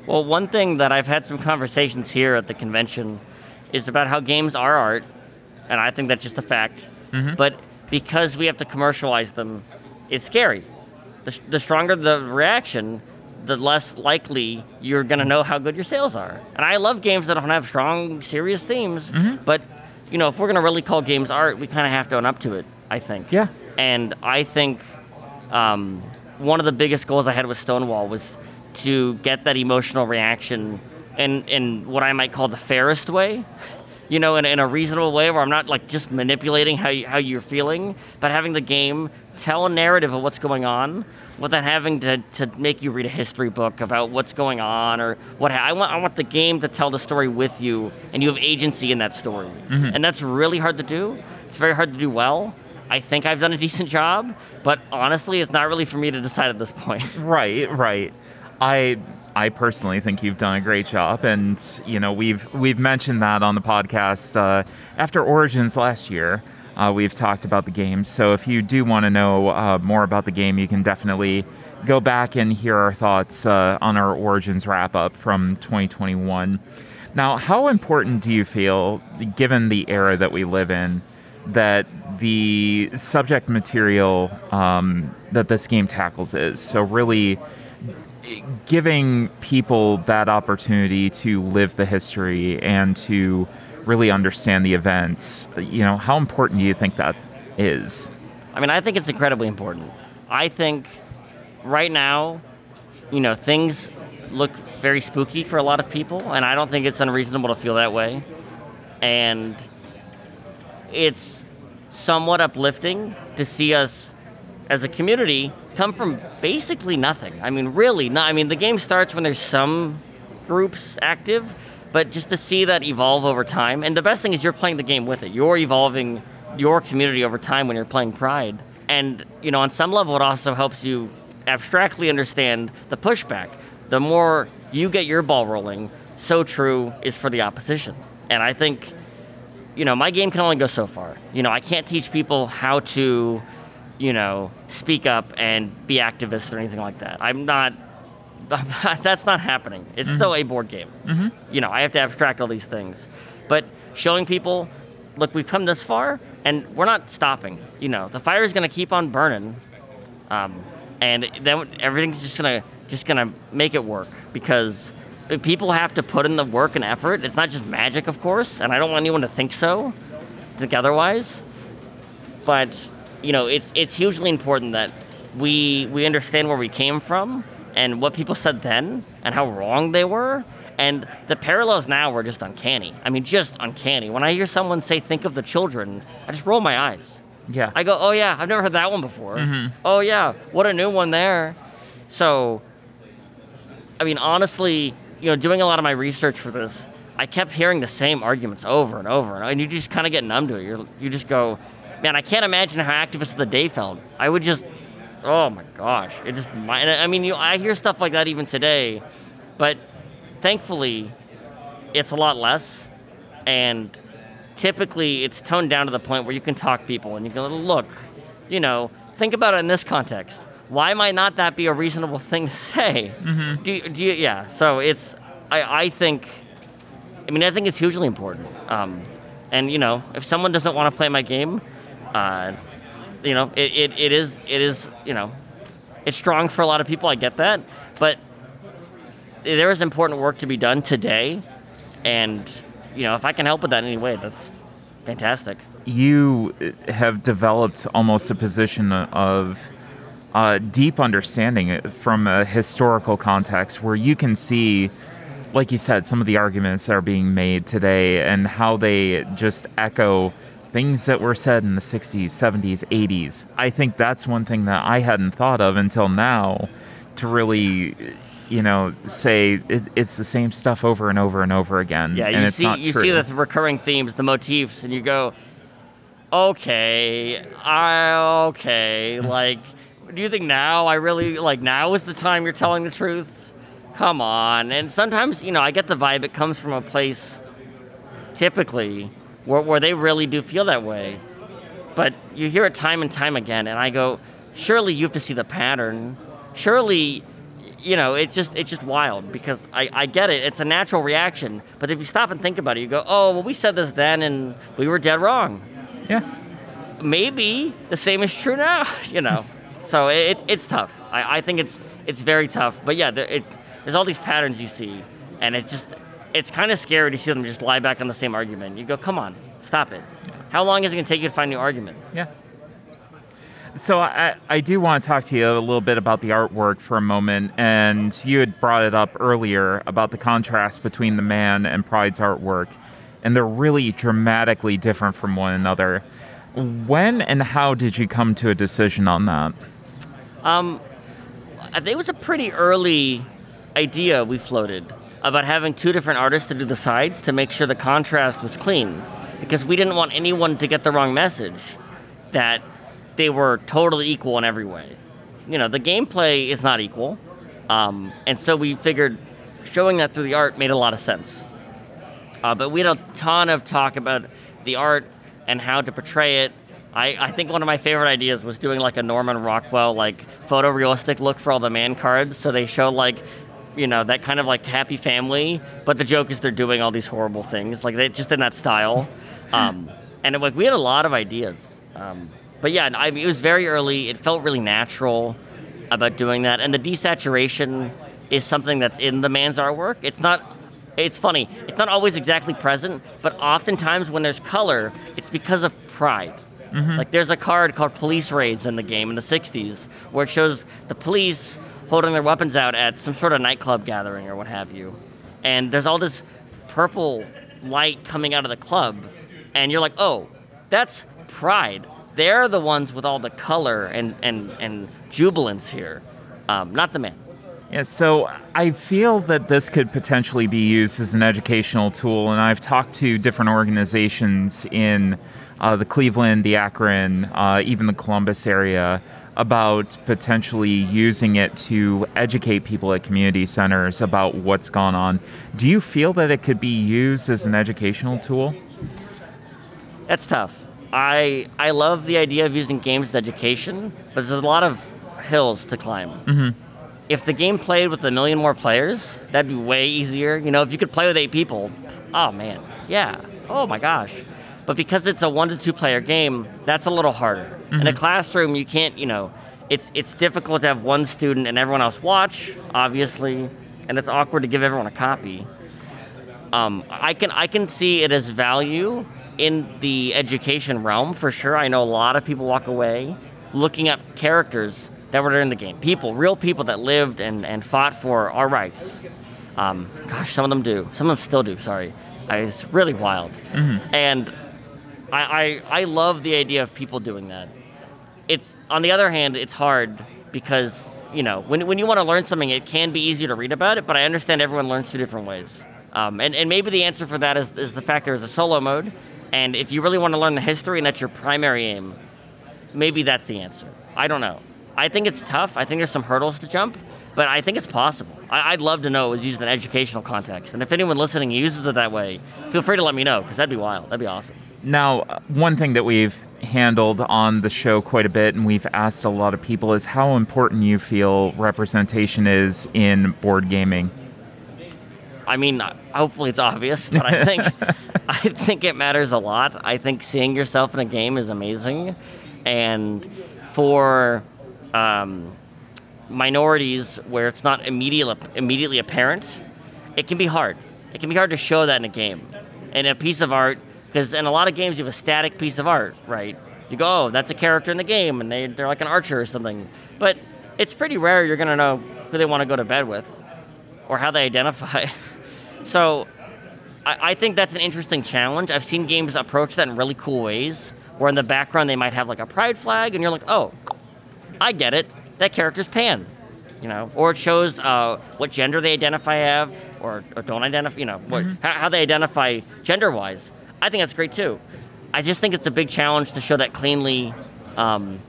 Well, one thing that I've had some conversations here at the convention is about how games are art, and I think that's just a fact. But because we have to commercialize them, it's scary. The, the stronger the reaction, the less likely you're going to know how good your sales are. And I love games that don't have strong, serious themes, but you know, if we're going to really call games art, we kind of have to own up to it. I think. Yeah. And I think um, one of the biggest goals I had with Stonewall was to get that emotional reaction in in what I might call the fairest way. You know, in, in a reasonable way where I'm not like just manipulating how you, how you're feeling, but having the game tell a narrative of what's going on without having to, to make you read a history book about what's going on or what ha- I want I want the game to tell the story with you and you have agency in that story. Mm-hmm. And that's really hard to do. It's very hard to do well. I think I've done a decent job, but honestly, it's not really for me to decide at this point. Right, right. I I personally think you've done a great job, and you know we've we've mentioned that on the podcast uh, after Origins last year. Uh, we've talked about the game, so if you do want to know uh, more about the game, you can definitely go back and hear our thoughts uh, on our Origins wrap up from 2021. Now, how important do you feel, given the era that we live in, that the subject material um, that this game tackles is? So, really giving people that opportunity to live the history and to really understand the events, you know, how important do you think that is? I mean, I think it's incredibly important. I think right now, you know, things look very spooky for a lot of people, and I don't think it's unreasonable to feel that way. And it's somewhat uplifting to see us as a community come from basically nothing. I mean, really, not. I mean, the game starts when there's some groups active, but just to see that evolve over time. And the best thing is you're playing the game with it. You're evolving your community over time when you're playing Pride. And, you know, on some level, it also helps you abstractly understand the pushback. The more you get your ball rolling, so true is for the opposition. And I think, you know, my game can only go so far. You know, I can't teach people how to, you know, speak up and be activists or anything like that. I'm not. that's not happening. It's still a board game. Mm-hmm. You know, I have to abstract all these things, but showing people, look, we've come this far, and we're not stopping. You know, the fire is going to keep on burning, um, and then everything's just gonna just gonna make it work because people have to put in the work and effort. It's not just magic, of course, and I don't want anyone to think so, think otherwise. But you know, it's it's hugely important that we we understand where we came from and what people said then and how wrong they were. And the parallels now were just uncanny. I mean, just uncanny. When I hear someone say, think of the children, I just roll my eyes. Yeah. I go, oh yeah, I've never heard that one before. Mm-hmm. Oh yeah, what a new one there. So, I mean, honestly, you know, doing a lot of my research for this, I kept hearing the same arguments over and over, and you just kind of get numb to it. You're, you just go, man, I can't imagine how activists of the day felt. I would just, oh my gosh, it just. I mean, you, I hear stuff like that even today, but thankfully, it's a lot less, and typically it's toned down to the point where you can talk people and you can look, you know, think about it in this context. Why might not that be a reasonable thing to say? Mm-hmm. Do, you, do you, yeah. So it's, I, I think, I mean, I think it's hugely important. Um, and you know, if someone doesn't want to play my game, uh, you know, it, it, it is it is you know, it's strong for a lot of people. I get that, but there is important work to be done today, and you know, if I can help with that in any way, that's fantastic. you have developed almost a position of uh, deep understanding from a historical context where you can see, like you said, some of the arguments that are being made today and how they just echo things that were said in the 60s, 70s, 80s. I think that's one thing that I hadn't thought of until now to really. You know, say it, it's the same stuff over and over and over again. Yeah, and you it's see you true. see the recurring themes, the motifs, and you go, okay, I okay, like, do you think now I really like now is the time you're telling the truth? Come on, and sometimes you know I get the vibe it comes from a place, typically, where where they really do feel that way, but you hear it time and time again, and I go, surely you have to see the pattern, surely you know, it's just it's just wild because I, I get it. It's a natural reaction. But if you stop and think about it, you go, oh well, we said this then and we were dead wrong. yeah. Maybe the same is true now. You know, So it, it's tough. I, I think it's it's very tough. But yeah, there, it, there's all these patterns you see, and it's just it's kind of scary to see them just lie back on the same argument. You go, come on, stop it. How long is it going to take you to find a new argument? Yeah. So I, I do want to talk to you a little bit about the artwork for a moment, and you had brought it up earlier about the contrast between the man and Pride's artwork, and they're really dramatically different from one another. When and how did you come to a decision on that? Um, I think it was a pretty early idea we floated about having two different artists to do the sides to make sure the contrast was clean, because we didn't want anyone to get the wrong message that they were totally equal in every way. You know, the gameplay is not equal, um, and so we figured showing that through the art made a lot of sense. Uh, but we had a ton of talk about the art and how to portray it. I, I think one of my favorite ideas was doing like a Norman Rockwell like photorealistic look for all the man cards. So they show like, you know, that kind of like happy family, but the joke is they're doing all these horrible things, like they just in that style. Um, and it, like we had a lot of ideas. Um, but yeah, I mean, it was very early. It felt really natural about doing that, and the desaturation is something that's in the man's artwork. It's not. It's funny. It's not always exactly present, but oftentimes when there's color, it's because of pride. Mm-hmm. Like there's a card called Police Raids in the game in the '60s, where it shows the police holding their weapons out at some sort of nightclub gathering or what have you, and there's all this purple light coming out of the club, and you're like, oh, that's pride. They're the ones with all the color and, and, and jubilance here, um, not the man. Yeah, so I feel that this could potentially be used as an educational tool, and I've talked to different organizations in uh, the Cleveland, the Akron, uh, even the Columbus area about potentially using it to educate people at community centers about what's gone on. Do you feel that it could be used as an educational tool? That's tough. I I love the idea of using games as education, but there's a lot of hills to climb. Mm-hmm. If the game played with a million more players, that'd be way easier. You know, if you could play with eight people, oh man, yeah, oh my gosh. But because it's a one to two player game, that's a little harder. Mm-hmm. In a classroom, you can't, you know, it's it's difficult to have one student and everyone else watch, obviously, and it's awkward to give everyone a copy. Um, I can I can see it as value in the education realm for sure. I know a lot of people walk away looking at characters that were in the game, people, real people that lived and, and fought for our rights. Um, gosh, some of them do. Some of them still do. Sorry, I, it's really wild. Mm-hmm. And I, I I love the idea of people doing that. It's on the other hand, it's hard because you know when when you want to learn something, it can be easier to read about it. But I understand everyone learns two different ways. Um, and, and maybe the answer for that is, is the fact there is a solo mode and if you really want to learn the history and that's your primary aim, maybe that's the answer. I don't know. I think it's tough. I think there's some hurdles to jump, but I think it's possible. I, would love to know it was used in an educational context. And if anyone listening uses it that way, feel free to let me know because that'd be wild. That'd be awesome. Now, one thing that we've handled on the show quite a bit and we've asked a lot of people is how important you feel representation is in board gaming. I mean, hopefully it's obvious, but I think I think it matters a lot. I think seeing yourself in a game is amazing, and for um, minorities where it's not immediately immediately apparent, it can be hard. It can be hard to show that in a game, in a piece of art. Because in a lot of games, you have a static piece of art, right? You go, oh, that's a character in the game, and they, they're like an archer or something. But it's pretty rare you're going to know who they want to go to bed with or how they identify. so I, I think that's an interesting challenge. I've seen games approach that in really cool ways, where in the background they might have like a pride flag, and you're like, oh, I get it. That character's pan, you know, or it shows uh, what gender they identify have, or, or don't identify, you know, what, Mhm. how, how they identify gender-wise. I think that's great too. I just think it's a big challenge to show that cleanly, um,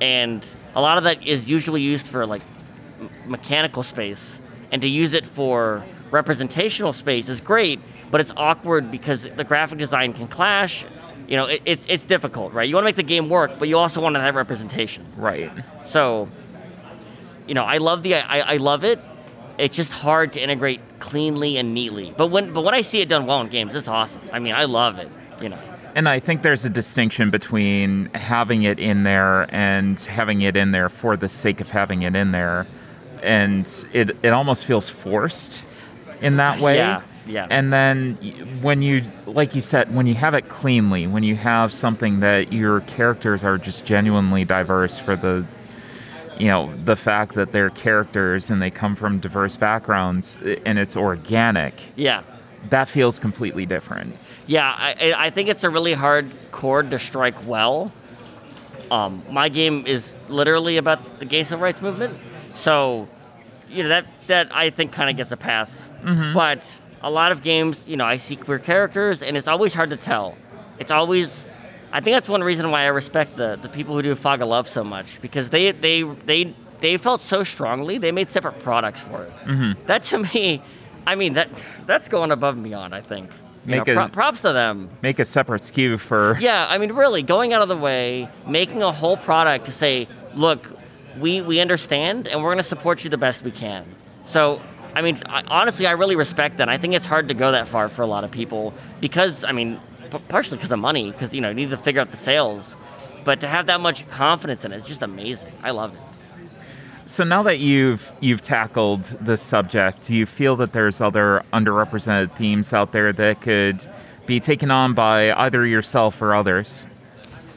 and a lot of that is usually used for like m- mechanical space, and to use it for representational space is great, but it's awkward because the graphic design can clash. You know, it, it's it's difficult, right? You want to make the game work, but you also want to have representation. Right. So, you know, I love the I, I love it. It's just hard to integrate cleanly and neatly. But when but when I see it done well in games, it's awesome. I mean, I love it. You know. And I think there's a distinction between having it in there and having it in there for the sake of having it in there. And it, it almost feels forced in that way. Yeah, yeah. And then when you, like you said, when you have it cleanly, when you have something that your characters are just genuinely diverse for the, you know, the fact that they're characters and they come from diverse backgrounds and it's organic, Yeah. that feels completely different. Yeah, I, I- think it's a really hard chord to strike well. Um, my game is literally about the gay civil rights movement, so you know that that I think kind of gets a pass. But a lot of games, you know, I see queer characters, and it's always hard to tell. It's always, I think that's one reason why I respect the the people who do Fog of Love so much because they they they they felt so strongly. They made separate products for it. Mm-hmm. That to me, I mean that that's going above and beyond. I think. You Make know, a- props to them. Make a separate SKU for Yeah, I mean, really, going out of the way, making a whole product to say, look, we, we understand and we're going to support you the best we can. So, I mean, I, honestly, I really respect that. I think it's hard to go that far for a lot of people because, I mean, partially because of money, because, you know, you need to figure out the sales. But to have that much confidence in it, it's just amazing. I love it. So now that you've you've tackled the subject, do you feel that there's other underrepresented themes out there that could be taken on by either yourself or others?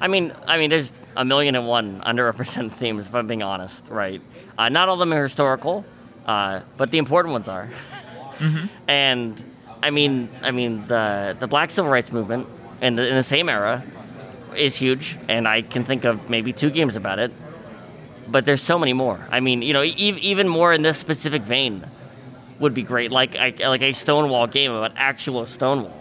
I mean, I mean, there's a million and one underrepresented themes, if I'm being honest, right? Uh, not all of them are historical, uh, but the important ones are. And I mean, I mean, the the Black Civil Rights Movement in the in the same era is huge, and I can think of maybe two games about it. But there's so many more. I mean, you know, e- even more in this specific vein would be great, like I, like a Stonewall game about actual Stonewall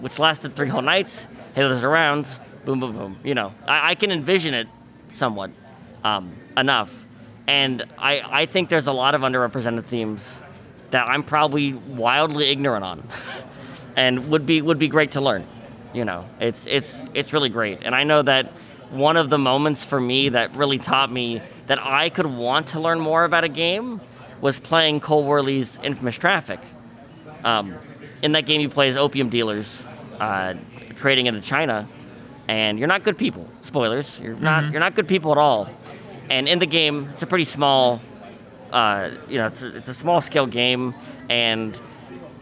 which lasted three whole nights. Hit those rounds, boom, boom, boom. You know, I, I can envision it somewhat um, enough, and I, I think there's a lot of underrepresented themes that I'm probably wildly ignorant on, and would be would be great to learn. You know, it's it's it's really great, and I know that one of the moments for me that really taught me that I could want to learn more about a game was playing Cole Wehrle's Infamous Traffic. Um, in that game, you play as opium dealers uh, trading into China, and you're not good people. Spoilers. You're not. You're not good people at all. And in the game, it's a pretty small. Uh, you know, it's a, it's a small scale game, and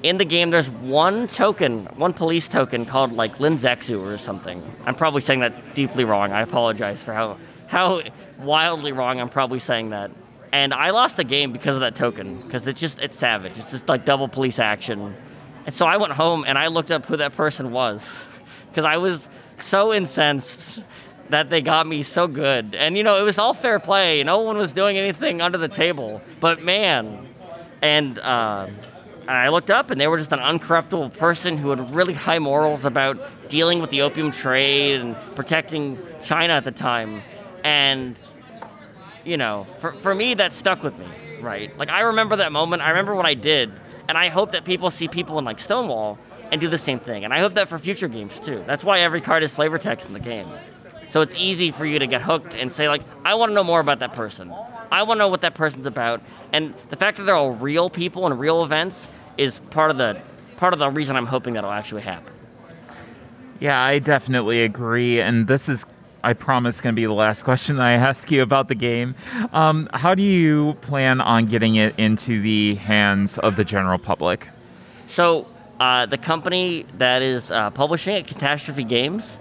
in the game, there's one token, one police token called like Lin Zexu or something. I'm probably saying that deeply wrong. I apologize for how how wildly wrong I'm probably saying that. And I lost the game because of that token, because it's just it's savage. It's just like double police action. And so I went home and I looked up who that person was, because I was so incensed that they got me so good. And you know, it was all fair play. No one was doing anything under the table. But man, and uh, I looked up, and they were just an uncorruptible person who had really high morals about dealing with the opium trade and protecting China at the time. And you know, for, for me, that stuck with me, right? Like, I remember that moment. I remember what I did. And I hope that people see people in, like, Stonewall and do the same thing. And I hope that for future games, too. That's why every card is flavor text in the game. So it's easy for you to get hooked and say, like, I want to know more about that person. I want to know what that person's about. And the fact that they're all real people and real events is part of the part of the reason I'm hoping that'll actually happen. Yeah, I definitely agree. And this is, I promise, going to be the last question that I ask you about the game. Um, how do you plan on getting it into the hands of the general public? So uh, the company that is uh, publishing it, Catastrophe Games,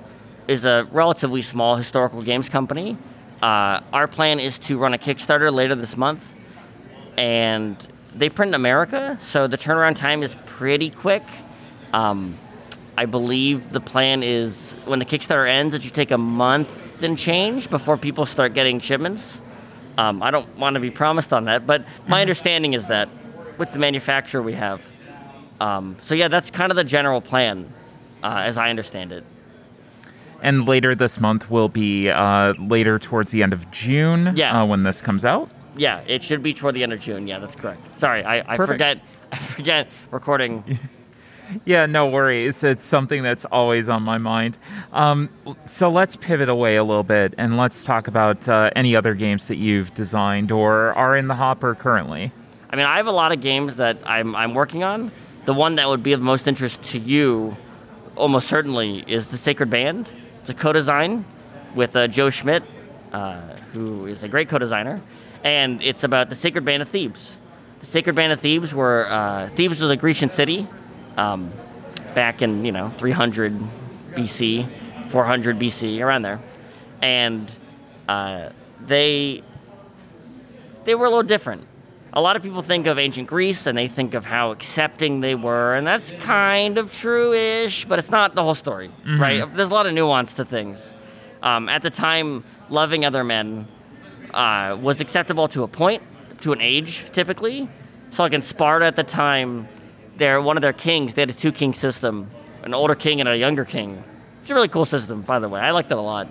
is a relatively small historical games company. Uh, our plan is to run a Kickstarter later this month, and they print in America, so the turnaround time is pretty quick. Um, I believe the plan is when the Kickstarter ends, that you take a month and change before people start getting shipments. Um, I don't want to be promised on that, but my understanding is that with the manufacturer we have. Um, so yeah, that's kind of the general plan, uh, as I understand it. And later this month will be uh, later towards the end of June Yeah. uh, when this comes out. Yeah, it should be toward the end of June. Yeah, that's correct. Sorry, I, I Perfect. forget. I forget recording. Yeah, no worries. It's something that's always on my mind. Um, so let's pivot away a little bit and let's talk about uh, any other games that you've designed or are in the hopper currently. I mean, I have a lot of games that I'm, I'm working on. The one that would be of most interest to you almost certainly is the Sacred Band. A co-design with uh, Joe Schmidt, uh, who is a great co-designer, and it's about the Sacred Band of Thebes. The Sacred Band of Thebes were uh, Thebes was a Grecian city um, back in you know 300 BC, 400 BC, around there, and uh, they they were a little different. A lot of people think of ancient Greece and they think of how accepting they were, and that's kind of true-ish, but it's not the whole story, right? There's a lot of nuance to things. Um, at the time, loving other men uh, was acceptable to a point, to an age, typically. So, like in Sparta at the time, they're one of their kings. They had a two-king system, an older king and a younger king. It's a really cool system, by the way. I liked it a lot.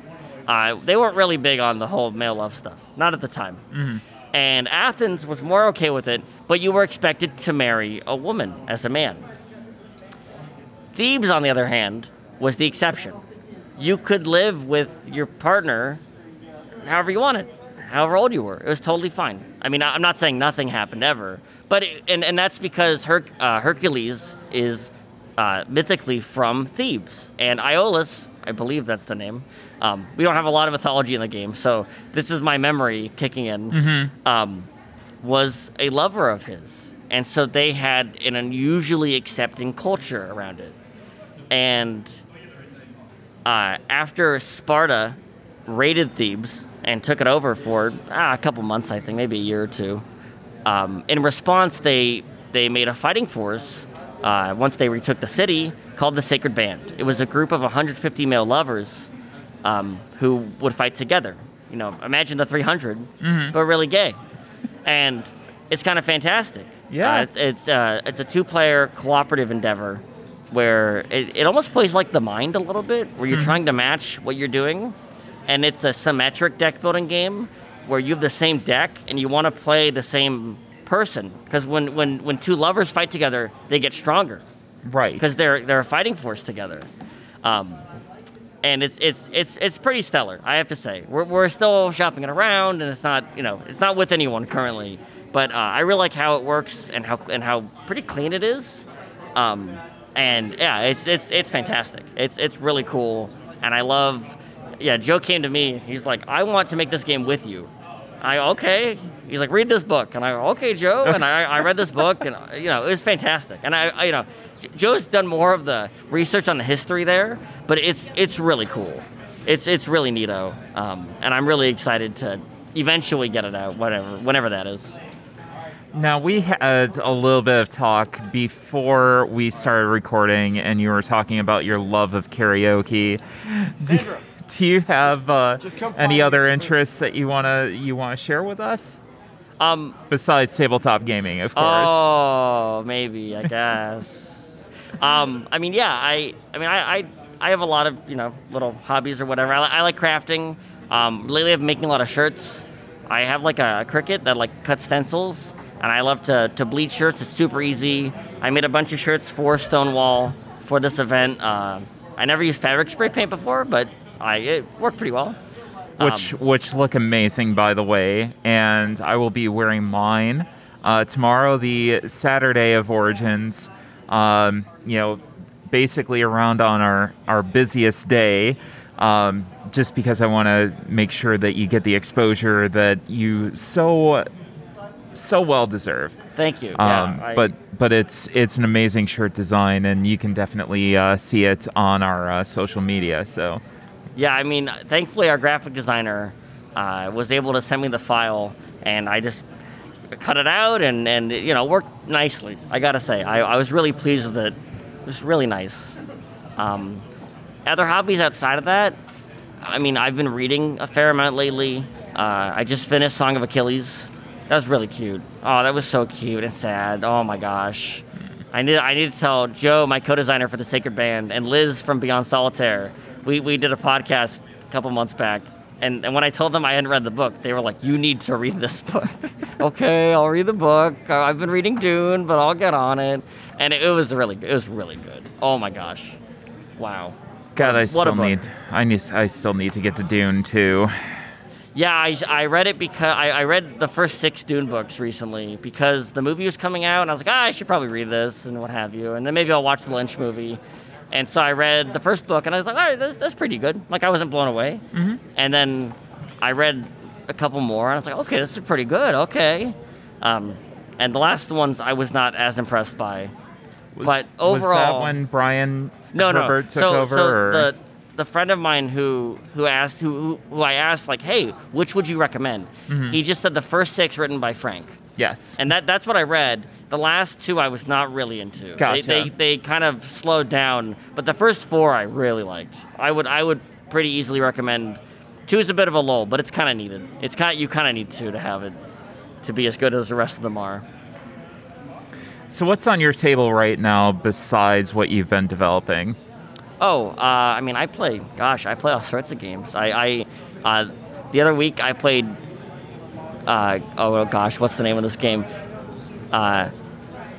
Uh, they weren't really big on the whole male love stuff, not at the time. And Athens was more okay with it, but you were expected to marry a woman as a man. Thebes, on the other hand, was the exception. You could live with your partner however you wanted, however old you were. It was totally fine. I mean, I'm not saying nothing happened ever, but it, and and that's because Her- uh, Hercules is uh, mythically from Thebes, and Iolaus, I believe that's the name. Um, we don't have a lot of mythology in the game, so this is my memory kicking in. Um, was a lover of his, and so they had an unusually accepting culture around it, and uh, after Sparta raided Thebes and took it over for ah, a couple months, I think, maybe a year or two. Um, in response, they they made a fighting force uh, once they retook the city called the Sacred Band. It was a group of 150 male lovers um, who would fight together. You know, imagine the 300, but really gay, and it's kind of fantastic. Yeah. Uh, it's it's, uh, it's a two-player cooperative endeavor where it, it almost plays like the mind a little bit, where you're trying to match what you're doing, and it's a symmetric deck building game where you have the same deck and you want to play the same person because when, when when two lovers fight together, they get stronger Right. because they're they're a fighting force together. Um, and it's it's it's it's pretty stellar, I have to say. We're, we're still shopping it around, and it's not you know it's not with anyone currently. But uh, I really like how it works and how and how pretty clean it is. Um, and yeah, it's it's it's fantastic. It's it's really cool, and I love. Yeah, Joe came to me. He's like, I want to make this game with you. I okay. He's like, read this book, and I go, okay, Joe. And I, I read this book, and you know, it was fantastic. And I, I you know, Joe's done more of the research on the history there, but it's it's really cool. It's it's really neato, um, and I'm really excited to eventually get it out, whatever, whenever that is. Now we had a little bit of talk before we started recording, and you were talking about your love of karaoke. Do, Sandra. do you have uh, Just come any find other me. interests that you wanna you wanna share with us Um, besides tabletop gaming, of course? Oh, maybe I guess. Um, I mean, yeah, I, I mean, I, I, I have a lot of you know little hobbies or whatever. I, I like crafting. Um, lately, I've been making a lot of shirts. I have like a, Cricut that like cuts stencils, and I love to to bleed shirts. It's super easy. I made a bunch of shirts for Stonewall for this event. Uh, I never used fabric spray paint before, but I it worked pretty well. which Um, which look amazing by the way and i will be wearing mine uh, tomorrow the saturday of origins um, you know basically around on our our busiest day um, just because i want to make sure that you get the exposure that you so so well deserve thank you. um, yeah, I- but but it's it's an amazing shirt design and you can definitely uh, see it on our uh, social media so Yeah, I mean, thankfully our graphic designer uh, was able to send me the file, and I just cut it out, and and you know worked nicely. I gotta say, I, I was really pleased with it. It was really nice. Um, other hobbies outside of that, I mean, I've been reading a fair amount lately. Uh, I just finished Song of Achilles. That was really cute. Oh, that was so cute and sad. Oh my gosh. I need I need to tell Joe, my co-designer for the Sacred Band, and Liz from Beyond Solitaire. We we did a podcast a couple months back, and, and when I told them I hadn't read the book, they were like, "You need to read this book." okay, I'll read the book. Uh, I've been reading Dune, but I'll get on it. And it, it was really it was really good. Oh my gosh, wow. god i What still need i need i still need to get to dune too Yeah, I, I read it because I, I read the first six Dune books recently because the movie was coming out, and I was like, ah, I should probably read this and what have you, and then maybe I'll watch the Lynch movie. And so I read the first book, and I was like, all right, that's, that's pretty good. Like I wasn't blown away. Mm-hmm. And then I read a couple more, and I was like, okay, this is pretty good. Okay. Um, and the last ones I was not as impressed by. Was, but was that overall- when Brian No, no. Herbert took so, over? so or? the the friend of mine who who asked who who, who I asked like, hey, which would you recommend? Mm-hmm. He just said the first six written by Frank, yes. and that that's what I read. The last two I was not really into. Gotcha. They, they they kind of slowed down, but the first four I really liked. I would I would pretty easily recommend. Two is a bit of a lull, but it's kind of needed. It's kind you kind of need two to have it to be as good as the rest of them are. so what's on your table right now besides what you've been developing? Oh, uh, I mean, I play. Gosh, I play all sorts of games. I, I uh, the other week I played. Uh, oh gosh, what's the name of this game? Uh,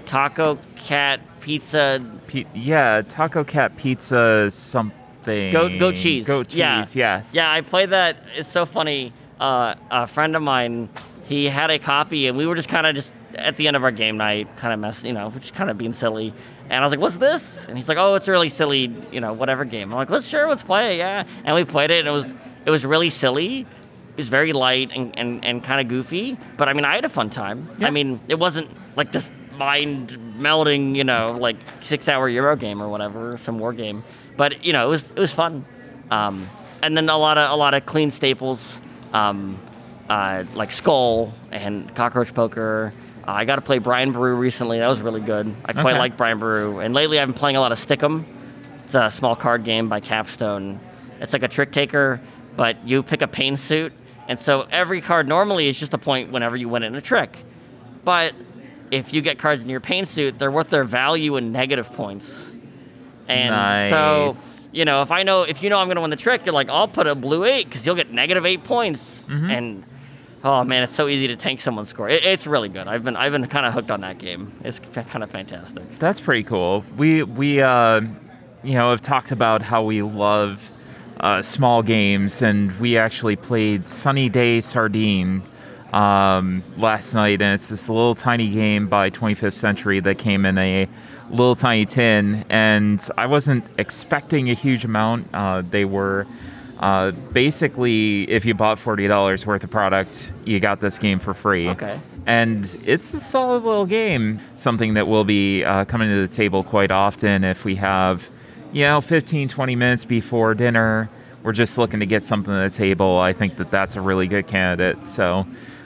Taco Cat Pizza. Pe- yeah, Taco Cat Pizza something. Goat, goat cheese. Goat cheese, Yeah. yes. Yeah, I played that. It's so funny. Uh, a friend of mine, he had a copy, and we were just kind of just at the end of our game night, kind of messing, you know, just kind of being silly. And I was like, "What's this?" And he's like, "Oh, it's a really silly, you know, whatever game." I'm like, "Let's sure, let's play it, yeah." And we played it, and it was it was really silly. It was very light and, and, and kind of goofy, but I mean, I had a fun time. Yeah. I mean, it wasn't like this mind melding, you know, like six hour Euro game or whatever, some war game. But you know, it was it was fun. Um, and then a lot of a lot of clean staples, um, uh, like Skull and Cockroach Poker. Uh, I got to play Brian Boru recently. That was really good. I quite Okay. like Brian Boru. And lately, I've been playing a lot of Stick'em. It's a small card game by Capstone. It's like a trick taker, but you pick a pain suit, and so every card normally is just a point whenever you win in a trick. But if you get cards in your pain suit, they're worth their value in negative points. And Nice. so, you know, if I know, if you know I'm going to win the trick, you're like, I'll put a blue eight because you'll get negative eight points. Mhm. And oh man, it's so easy to tank someone's score. It, it's really good. I've been, I've been kind of hooked on that game. It's kind of fantastic. That's pretty cool. We we uh, you know have talked about how we love uh, small games, and we actually played Sunny Day Sardine um, last night, and it's this little tiny game by 25th Century that came in a little tiny tin, and I wasn't expecting a huge amount. Uh, they were. Uh, basically, if you bought forty dollars worth of product, you got this game for free Okay. and it's a solid little game. Something that will be uh, coming to the table quite often if we have, you know, 15, 20 minutes before dinner. We're just looking to get something to the table. I think that that's a really good candidate. So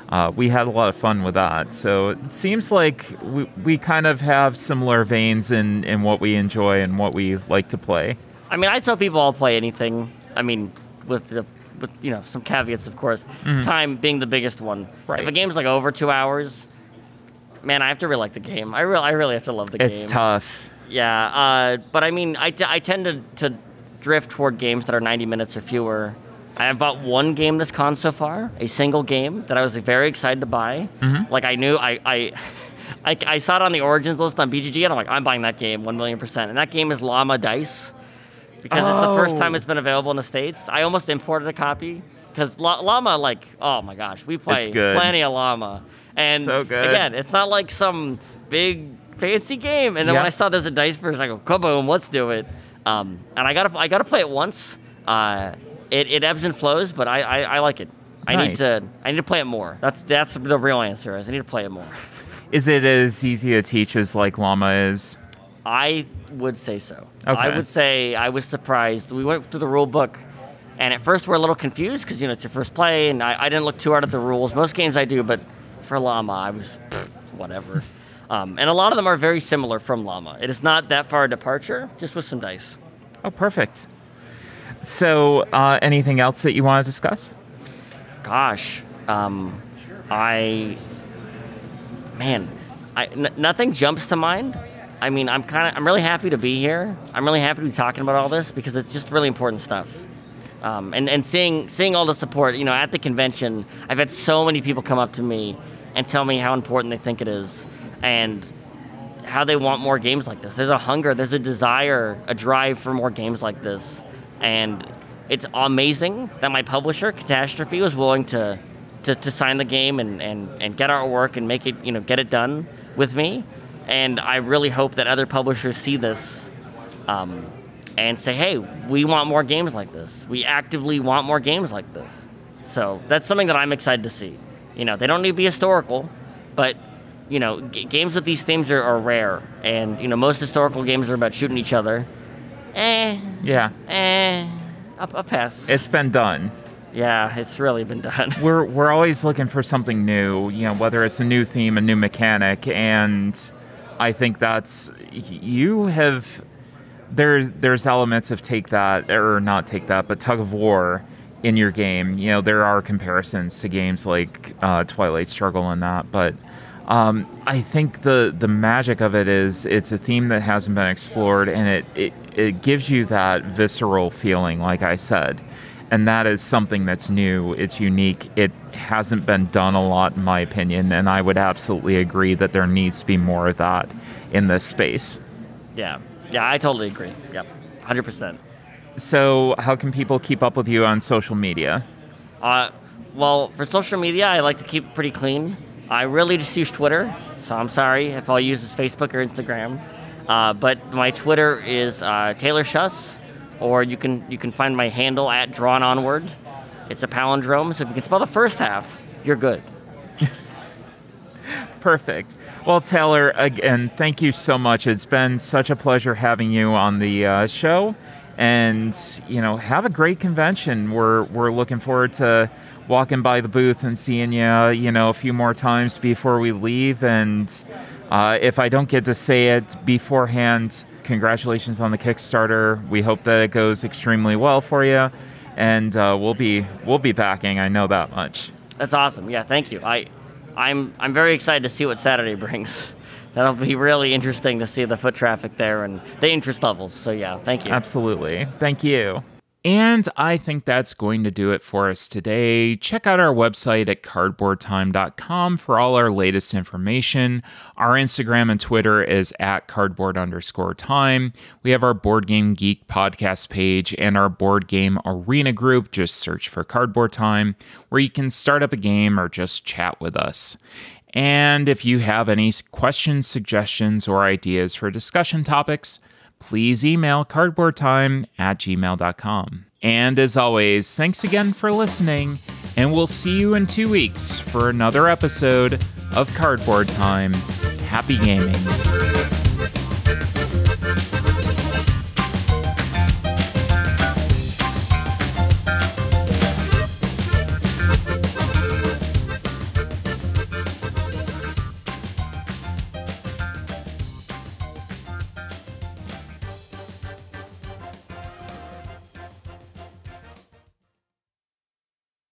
uh, we had a lot of fun with that. So it seems like we, we kind of have similar veins in, in what we enjoy and what we like to play. I mean, I tell people I'll play anything. I mean, with the with you know some caveats, of course. Time being the biggest one. Right. If a game's like over two hours, man, I have to really like the game. I really, I really have to love the game. It's tough. Yeah, uh, but I mean, I, t- I tend to, to drift toward games that are 90 minutes or fewer. I have bought one game this con so far, a single game that I was very excited to buy. Like I knew I, I, I, I saw it on the Origins list on BGG, and I'm like, I'm buying that game, one million percent. And that game is Llama Dice, because it's the first time Oh. it's been available in the states. I almost imported a copy because Llama, like, oh my gosh, we play plenty of Llama, and So good. again, it's not like some big fancy game. And then when I saw there's a dice version, I go, kaboom, let's do it. Um, and I gotta I gotta play it once. Uh, it, it ebbs and flows, but I, I, I like it. I need to I need to play it more. That's that's the real answer. Is I need to play it more. Is it as easy to teach as like Llama is? I would say so. Okay. I would say I was surprised. We went through the rule book, and at first we're a little confused because you know it's your first play, and I, I didn't look too hard at the rules. Most games I do, but for Llama, I was pff, whatever. um, and a lot of them are very similar from Llama. It is not that far a departure, just with some dice. Oh, perfect. So, uh, anything else that you want to discuss? Gosh, um, I man, I n- nothing jumps to mind. I mean, I'm kind of I'm really happy to be here. I'm really happy to be talking about all this because it's just really important stuff. Um, and and seeing seeing all the support, you know, at the convention, I've had so many people come up to me and tell me how important they think it is, and how they want more games like this. There's a hunger, there's a desire, a drive for more games like this. And it's amazing that my publisher, Catastrophe, was willing to to, to sign the game and, and, and get our work and make it, you know, get it done with me. And I really hope that other publishers see this um, and say, hey, we want more games like this. We actively want more games like this. So that's something that I'm excited to see. You know, they don't need to be historical, but you know, g- games with these themes are, are rare, and you know, most historical games are about shooting each other. Eh, Yeah, eh, pass. it's been done. yeah, it's really been done. We're we're always looking for something new, you know, whether it's a new theme, a new mechanic, and I think that's you have there's there's elements of take that or not take that, but tug of war in your game. You know, there are comparisons to games like uh, Twilight Struggle and that, but um, I think the the magic of it is it's a theme that hasn't been explored, and it it, it gives you that visceral feeling, like I said. And that is something that's new. It's unique. It hasn't been done a lot, in my opinion. And I would absolutely agree that there needs to be more of that in this space. yeah, yeah, I totally agree. Yep, hundred percent. So, how can people keep up with you on social media? Uh, well, for social media, I like to keep pretty clean. I really just use Twitter, so I'm sorry if all I use is Facebook or Instagram. Uh, but my Twitter is uh, Taylor Schuss, or you can you can find my handle at Drawn Onward. It's a palindrome, so if you can spell the first half, you're good. Perfect. Well, Taylor, again, thank you so much. It's been such a pleasure having you on the uh, show, and you know, have a great convention. We're we're looking forward to walking by the booth and seeing you, you know, a few more times before we leave. And uh, if I don't get to say it beforehand, congratulations on the Kickstarter. We hope that it goes extremely well for you, and uh, we'll be we'll be backing. I know that much. That's awesome. Yeah, thank you. I, I'm I'm very excited to see what Saturday brings. That'll be really interesting to see the foot traffic there and the interest levels. So yeah, thank you. Absolutely. Thank you. And I think that's going to do it for us today. Check out our website at cardboardtime.com for all our latest information. Our Instagram and Twitter is at cardboard underscore time. We have our Board Game Geek podcast page and our Board Game Arena group. Just search for Cardboard Time, where you can start up a game or just chat with us. And if you have any questions, suggestions, or ideas for discussion topics, please email cardboardtime at gmail.com. And as always, thanks again for listening, and we'll see you in two weeks for another episode of Cardboard Time. Happy gaming.